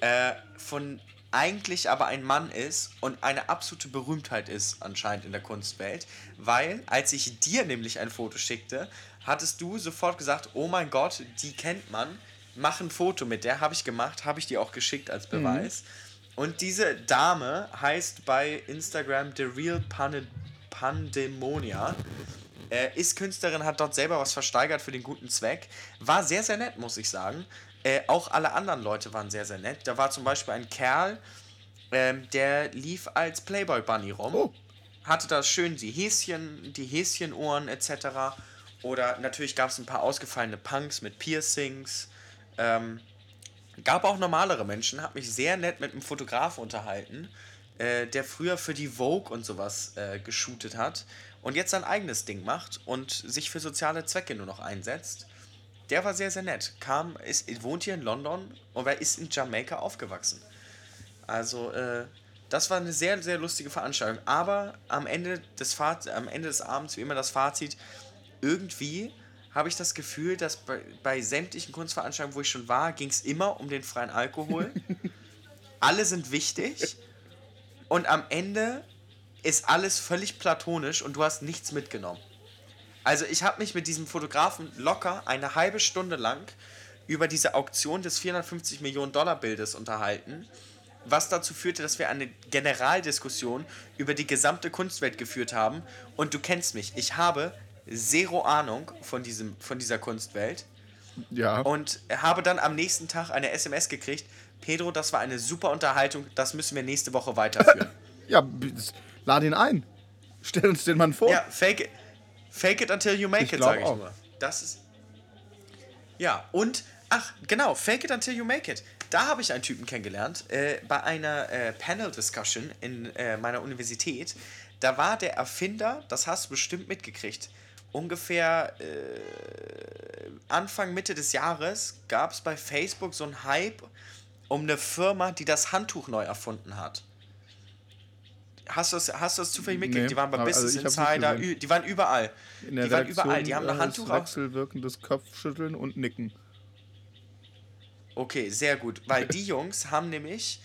Äh, von eigentlich aber ein Mann ist und eine absolute Berühmtheit ist anscheinend in der Kunstwelt, weil als ich dir nämlich ein Foto schickte, hattest du sofort gesagt, oh mein Gott, die kennt man, mach ein Foto mit der, habe ich gemacht, habe ich dir auch geschickt als Beweis. Mhm. Und diese Dame heißt bei Instagram The Real Pande Pandemonia. Äh, ist Künstlerin, hat dort selber was versteigert für den guten Zweck. War sehr, sehr nett, muss ich sagen. Äh, auch alle anderen Leute waren sehr, sehr nett. Da war zum Beispiel ein Kerl, ähm, der lief als Playboy Bunny rum. Oh. Hatte da schön die Häschen, die Häschenohren etc. Oder natürlich gab es ein paar ausgefallene Punks mit Piercings. Ähm, gab auch normalere Menschen, hat mich sehr nett mit einem Fotografen unterhalten, äh, der früher für die Vogue und sowas äh, geshootet hat und jetzt sein eigenes Ding macht und sich für soziale Zwecke nur noch einsetzt. Der war sehr, sehr nett. Kam, ist, wohnt hier in London und er ist in Jamaika aufgewachsen. Also, äh, das war eine sehr, sehr lustige Veranstaltung. Aber am Ende des, Faz am Ende des Abends, wie immer das Fazit, irgendwie habe ich das Gefühl, dass bei, bei sämtlichen Kunstveranstaltungen, wo ich schon war, ging es immer um den freien Alkohol. [LAUGHS] Alle sind wichtig. Und am Ende ist alles völlig platonisch und du hast nichts mitgenommen. Also ich habe mich mit diesem Fotografen locker eine halbe Stunde lang über diese Auktion des 450 Millionen Dollar Bildes unterhalten, was dazu führte, dass wir eine Generaldiskussion über die gesamte Kunstwelt geführt haben. Und du kennst mich, ich habe zero Ahnung von, diesem, von dieser Kunstwelt. Ja. Und habe dann am nächsten Tag eine SMS gekriegt, Pedro, das war eine super Unterhaltung, das müssen wir nächste Woche weiterführen. [LAUGHS] ja, lad ihn ein. Stell uns den Mann vor. Ja, fake it, fake it until you make ich it, sage ich auch. nur. Das ist. Ja, und, ach, genau, fake it until you make it. Da habe ich einen Typen kennengelernt, äh, bei einer äh, Panel-Discussion in äh, meiner Universität. Da war der Erfinder, das hast du bestimmt mitgekriegt, ungefähr äh, Anfang, Mitte des Jahres gab es bei Facebook so einen Hype um eine Firma, die das Handtuch neu erfunden hat. Hast du das, hast du das zufällig mitgekriegt? Nee, die waren bei also Business Insider, die waren überall. In der die waren überall. Die haben ein Handtuch wechselwirkendes Kopfschütteln und Nicken. Okay, sehr gut. Weil die Jungs haben nämlich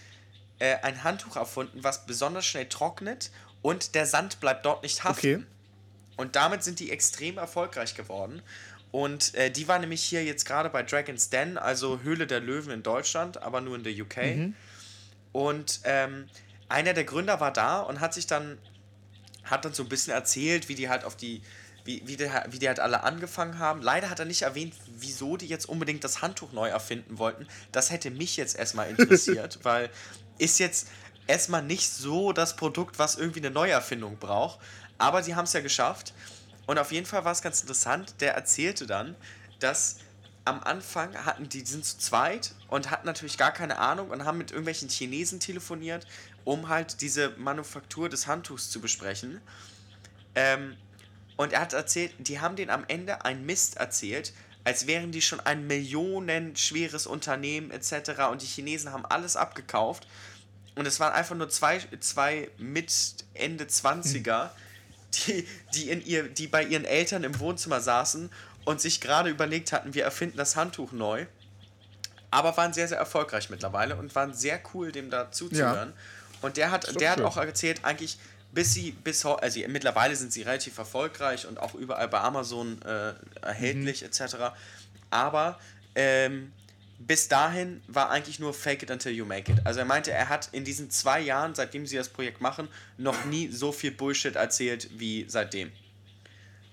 äh, ein Handtuch erfunden, was besonders schnell trocknet und der Sand bleibt dort nicht haften. Okay. Und damit sind die extrem erfolgreich geworden. Und äh, die war nämlich hier jetzt gerade bei Dragon's Den, also Höhle der Löwen in Deutschland, aber nur in der UK. Mhm. Und ähm, einer der Gründer war da und hat sich dann, hat dann so ein bisschen erzählt, wie die halt auf die, wie, wie, die, wie die halt alle angefangen haben. Leider hat er nicht erwähnt, wieso die jetzt unbedingt das Handtuch neu erfinden wollten. Das hätte mich jetzt erstmal interessiert, [LAUGHS] weil ist jetzt erstmal nicht so das Produkt, was irgendwie eine Neuerfindung braucht. Aber sie haben es ja geschafft. Und auf jeden Fall war es ganz interessant. Der erzählte dann, dass am Anfang hatten die, die sind zu zweit und hatten natürlich gar keine Ahnung und haben mit irgendwelchen Chinesen telefoniert, um halt diese Manufaktur des Handtuchs zu besprechen. Ähm, und er hat erzählt, die haben den am Ende ein Mist erzählt, als wären die schon ein millionenschweres Unternehmen etc. Und die Chinesen haben alles abgekauft. Und es waren einfach nur zwei, zwei mit Ende 20er, die, die, in ihr, die bei ihren Eltern im Wohnzimmer saßen und sich gerade überlegt hatten, wir erfinden das Handtuch neu. Aber waren sehr, sehr erfolgreich mittlerweile und waren sehr cool, dem da zuzuhören. Ja. Und der hat, der hat auch erzählt, eigentlich, bis sie, bis also mittlerweile sind sie relativ erfolgreich und auch überall bei Amazon äh, erhältlich, mhm. etc. Aber ähm, bis dahin war eigentlich nur Fake it until you make it. Also er meinte, er hat in diesen zwei Jahren, seitdem sie das Projekt machen, noch nie so viel Bullshit erzählt wie seitdem.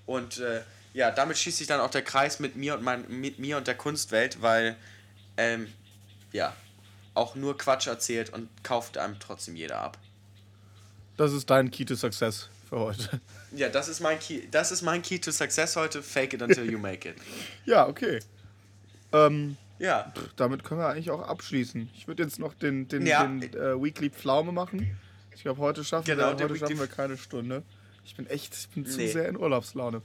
Und äh, ja, damit schließt sich dann auch der Kreis mit mir und mein, mit mir und der Kunstwelt, weil ähm, ja, auch nur Quatsch erzählt und kauft einem trotzdem jeder ab. Das ist dein Key to Success für heute. [LAUGHS] Ja, das ist mein Key, das ist mein Key to Success heute. Fake it until you make it. [LAUGHS] ja, okay. Ähm, ja. Pff, damit können wir eigentlich auch abschließen. Ich würde jetzt noch den, den, ja. den äh, Weekly Pflaume machen. Ich glaube, heute schaffen, genau, wir, heute schaffen wir keine Stunde. Ich bin echt, ich bin nee. zu sehr in Urlaubslaune.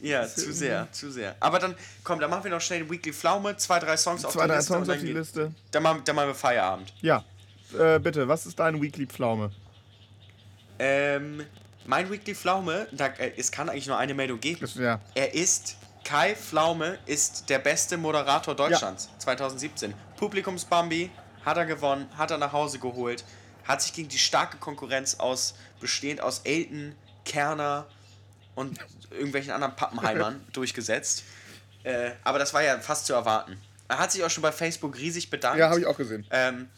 Ja, zu sehr, zu sehr. Aber dann, komm, dann machen wir noch schnell die Weekly Pflaume, zwei, drei Songs auf Zwei, die drei Liste. Songs auf die Liste. Dann machen, dann machen wir Feierabend. Ja. Äh, bitte, was ist dein Weekly Pflaume? Ähm, mein Weekly Pflaume, da, äh, es kann eigentlich nur eine Meldung geben. Das, ja. Er ist, Kai Pflaume ist der beste Moderator Deutschlands 2017. Publikumsbambi hat er gewonnen, hat er nach Hause geholt, hat sich gegen die starke Konkurrenz aus, bestehend aus Elton, Kerner und irgendwelchen anderen Pappenheimern [LAUGHS] durchgesetzt. Äh, aber das war ja fast zu erwarten. Er hat sich auch schon bei Facebook riesig bedankt. Ja, habe ich auch gesehen. Ähm,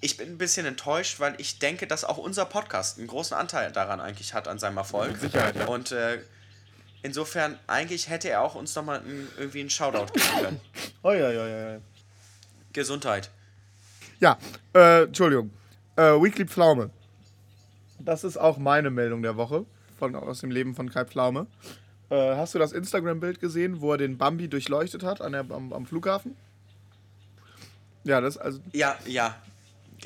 ich bin ein bisschen enttäuscht, weil ich denke, dass auch unser Podcast einen großen Anteil daran eigentlich hat, an seinem Erfolg. Mit Sicherheit, ja. Und äh, insofern, eigentlich hätte er auch uns nochmal irgendwie einen Shoutout geben können. Oh ja, ja, ja. ja. Gesundheit. Ja, äh, Entschuldigung. Äh, Weekly Pflaume. Das ist auch meine Meldung der Woche von, aus dem Leben von Kai Pflaume. Äh, hast du das Instagram-Bild gesehen, wo er den Bambi durchleuchtet hat an der, am, am Flughafen? Ja, das, also, Ja, ja.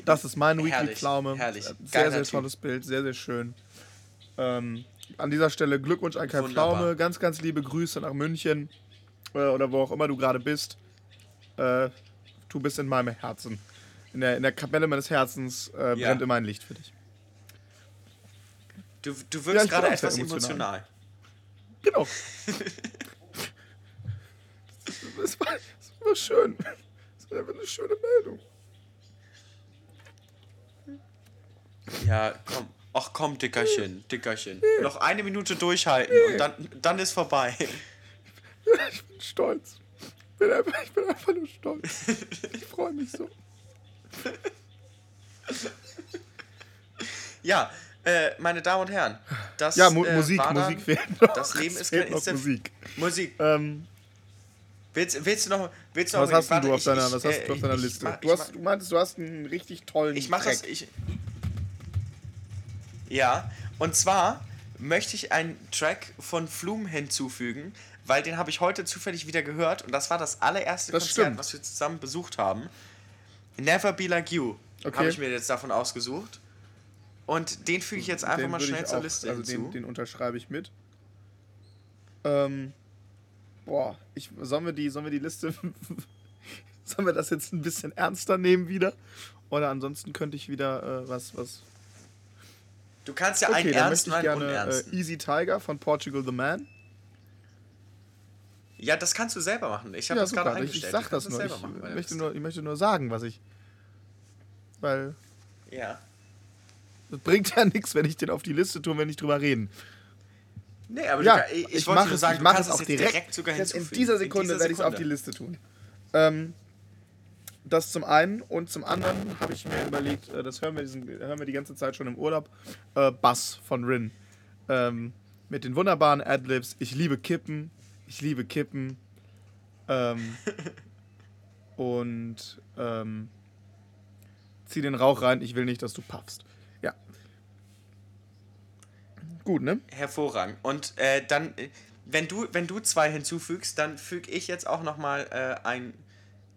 das ist mein Weekly Pflaume. herrlich. Sehr, Geiler sehr Typ. tolles Bild, sehr, sehr schön. Ähm, an dieser Stelle Glückwunsch an Kai Wunderbar. Pflaume. Ganz, ganz liebe Grüße nach München äh, oder wo auch immer du gerade bist. Äh, du bist in meinem Herzen. In der, in der Kapelle meines Herzens äh, Ja. brennt immer ein Licht für dich. Du, du Ja, wirkst bin gerade etwas emotional. emotional. Genau. [LAUGHS] Es war, es war schön. Es war eine schöne Meldung. Ja, komm. Ach komm, Dickerchen, Dickerchen. Noch eine Minute durchhalten und dann, dann ist vorbei. [LAUGHS] Ich bin stolz. Ich bin einfach, ich bin einfach nur stolz. Ich freue mich so. [LAUGHS] Ja, äh, meine Damen und Herren. Das, Ja, Mu äh, Musik, war dann- Musik fehlt noch. Das Leben ist kein noch Insta- Musik. Musik. Ähm, Willst, willst du noch. Willst du noch was hast warte, du auf ich- deiner, ich, was hast äh, du auf deiner Liste? mach- du, ich hast, mach- du meintest, du hast einen richtig tollen Ich mache das. Ich, ja, und zwar möchte ich einen Track von Flum hinzufügen, weil den habe ich heute zufällig wieder gehört und das war das allererste Das Konzert, stimmt. was wir zusammen besucht haben. Never Be Like You Okay. habe ich mir jetzt davon ausgesucht. Und den füge ich jetzt einfach Den mal schnell zur auch- Liste also hinzu. den, den unterschreibe ich mit. Ähm, boah, ich, sollen, wir die, sollen wir die Liste. [LAUGHS] sollen wir das jetzt ein bisschen ernster nehmen wieder? Oder ansonsten könnte ich wieder äh, was. was du kannst ja einen okay, dann ernsten möchte und ich einen gerne unernsten. äh, Easy Tiger von Portugal the Man. ja, das kannst du selber machen. Ich habe Ja, das gerade super. Ich, eingestellt. ich sag das nur. Ich machen, möchte nur. ich möchte nur sagen, was ich. Weil. Ja. Das bringt ja [LAUGHS] nichts, wenn ich den auf die Liste tue, wenn ich drüber reden. Nee, aber Ja, du, ich, ich ich wollte mache nur es, sagen, ich du kannst es auch direkt. direkt sogar hinzufügen. in dieser Sekunde werde ich es auf die Sekunde. Liste tun. Ähm, das zum einen und zum anderen habe ich mir überlegt, äh, das hören wir, diesen, hören wir die ganze Zeit schon im Urlaub, äh, Bass von Rin. Ähm, mit den wunderbaren Adlibs. Ich liebe Kippen. Ich liebe Kippen. Ähm, [LAUGHS] und ähm, zieh den Rauch rein. Ich will nicht, dass du puffst. Ja. Gut, ne? Hervorragend. Und äh, dann, äh, wenn du, wenn du zwei hinzufügst, dann füge ich jetzt auch nochmal äh, einen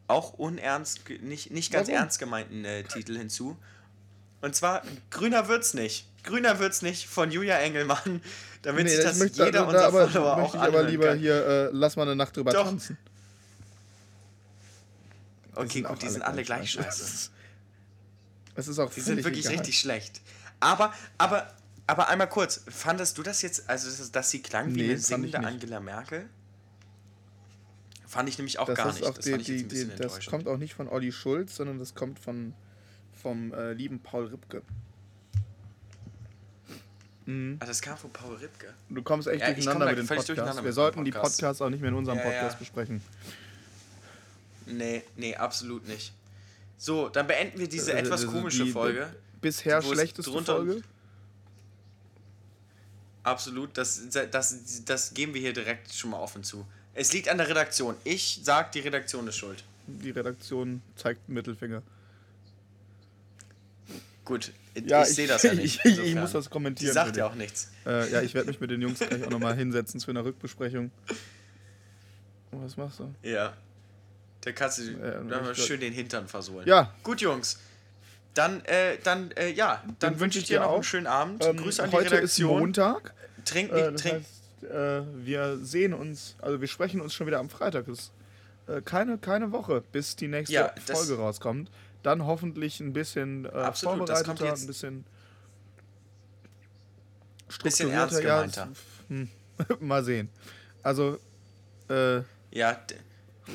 auch unernst, nicht, nicht ganz Warum? ernst gemeinten äh, Titel hinzu. Und zwar Grüner wird's nicht. Grüner wird's nicht von Julia Engelmann, damit Nee, sich ich das möchte- jeder da- unserer aber, Follower auch ich aber lieber kann. hier, äh, lass mal eine Nacht drüber Doch. tanzen. Okay, gut, die sind alle gleich scheiße. [LAUGHS] Es ist auch Die sind wirklich egal. richtig schlecht. Aber, aber, aber einmal kurz, fandest du das jetzt, also dass- sie klang wie Nee, eine singende. Angela Merkel? Fand ich nämlich auch Das, gar nicht. auch Das die, die, die, das kommt auch nicht von Olli Schulz, sondern das kommt von vom äh, lieben Paul Ripke. Ah, das kam von Paul Ripke. Du kommst echt Ja, durcheinander mit den Podcasts. durcheinander Wir mit sollten dem die Podcast. Podcasts auch nicht mehr in unserem Ja, Podcast ja. besprechen. Nee, nee, absolut nicht. So, dann beenden wir diese Äh, etwas also komische Folge. Bisher schlechteste Folge. Absolut, das, das, das geben wir hier direkt schon mal offen zu. Es liegt an der Redaktion. Ich sag, die Redaktion ist schuld. Die Redaktion zeigt Mittelfinger. Gut, Ja, ich, sehe das ja nicht. [LAUGHS] Ich, ich, ich muss das Die kommentieren. sagt für ja auch nichts. Äh, ja, ich werde mich mit den Jungs gleich auch nochmal hinsetzen für eine Rückbesprechung. Was machst du? Ja. Da kannst du ich- schön den Hintern versohlen. Ja. Gut, Jungs. Dann, äh, dann, äh, ja, dann wünsche ich dir noch auch. einen schönen Abend. Ähm, Grüße an die heute ist Redaktion. Montag. Trink, Äh, trink, heißt, äh, wir sehen uns, also wir sprechen uns schon wieder am Freitag. Das ist äh, keine, keine Woche, bis die nächste Ja, das- Folge rauskommt. Dann hoffentlich ein bisschen äh, Absolut, das kommt vorbereiteter, jetzt- ein bisschen Bisschen strukturierter. ernst ja, hm, [LAUGHS] mal sehen. Also, äh, Ja,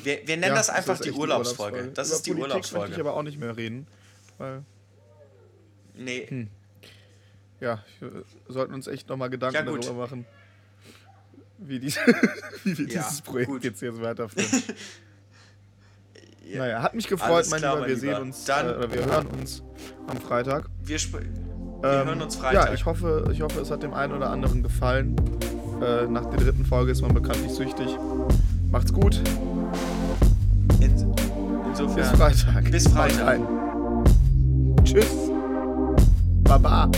wir, wir nennen ja, das einfach ist die echt Urlaubsfolge. Das Über ist die Politik möchte Urlaubsfolge. ich aber auch nicht mehr reden, weil Nee, Hm. ja, wir sollten uns echt nochmal Gedanken Ja, darüber machen, wie, dies, [LAUGHS] wie wir Ja, dieses Projekt gut. jetzt, jetzt weiterführen. [LAUGHS] Ja. Naja, hat mich gefreut, Alles mein klar, Lieber. Wir Lieber. sehen uns, Dann- äh, oder wir hören uns am Freitag. wir, wir Ähm, hören uns Freitag. Ja, ich hoffe, ich hoffe, es hat dem einen oder anderen gefallen. Äh, nach der dritten Folge ist man bekanntlich süchtig. Macht's gut. In, Bis insofern. Freitag. Bis Freitag. Haut rein. Tschüss. Baba.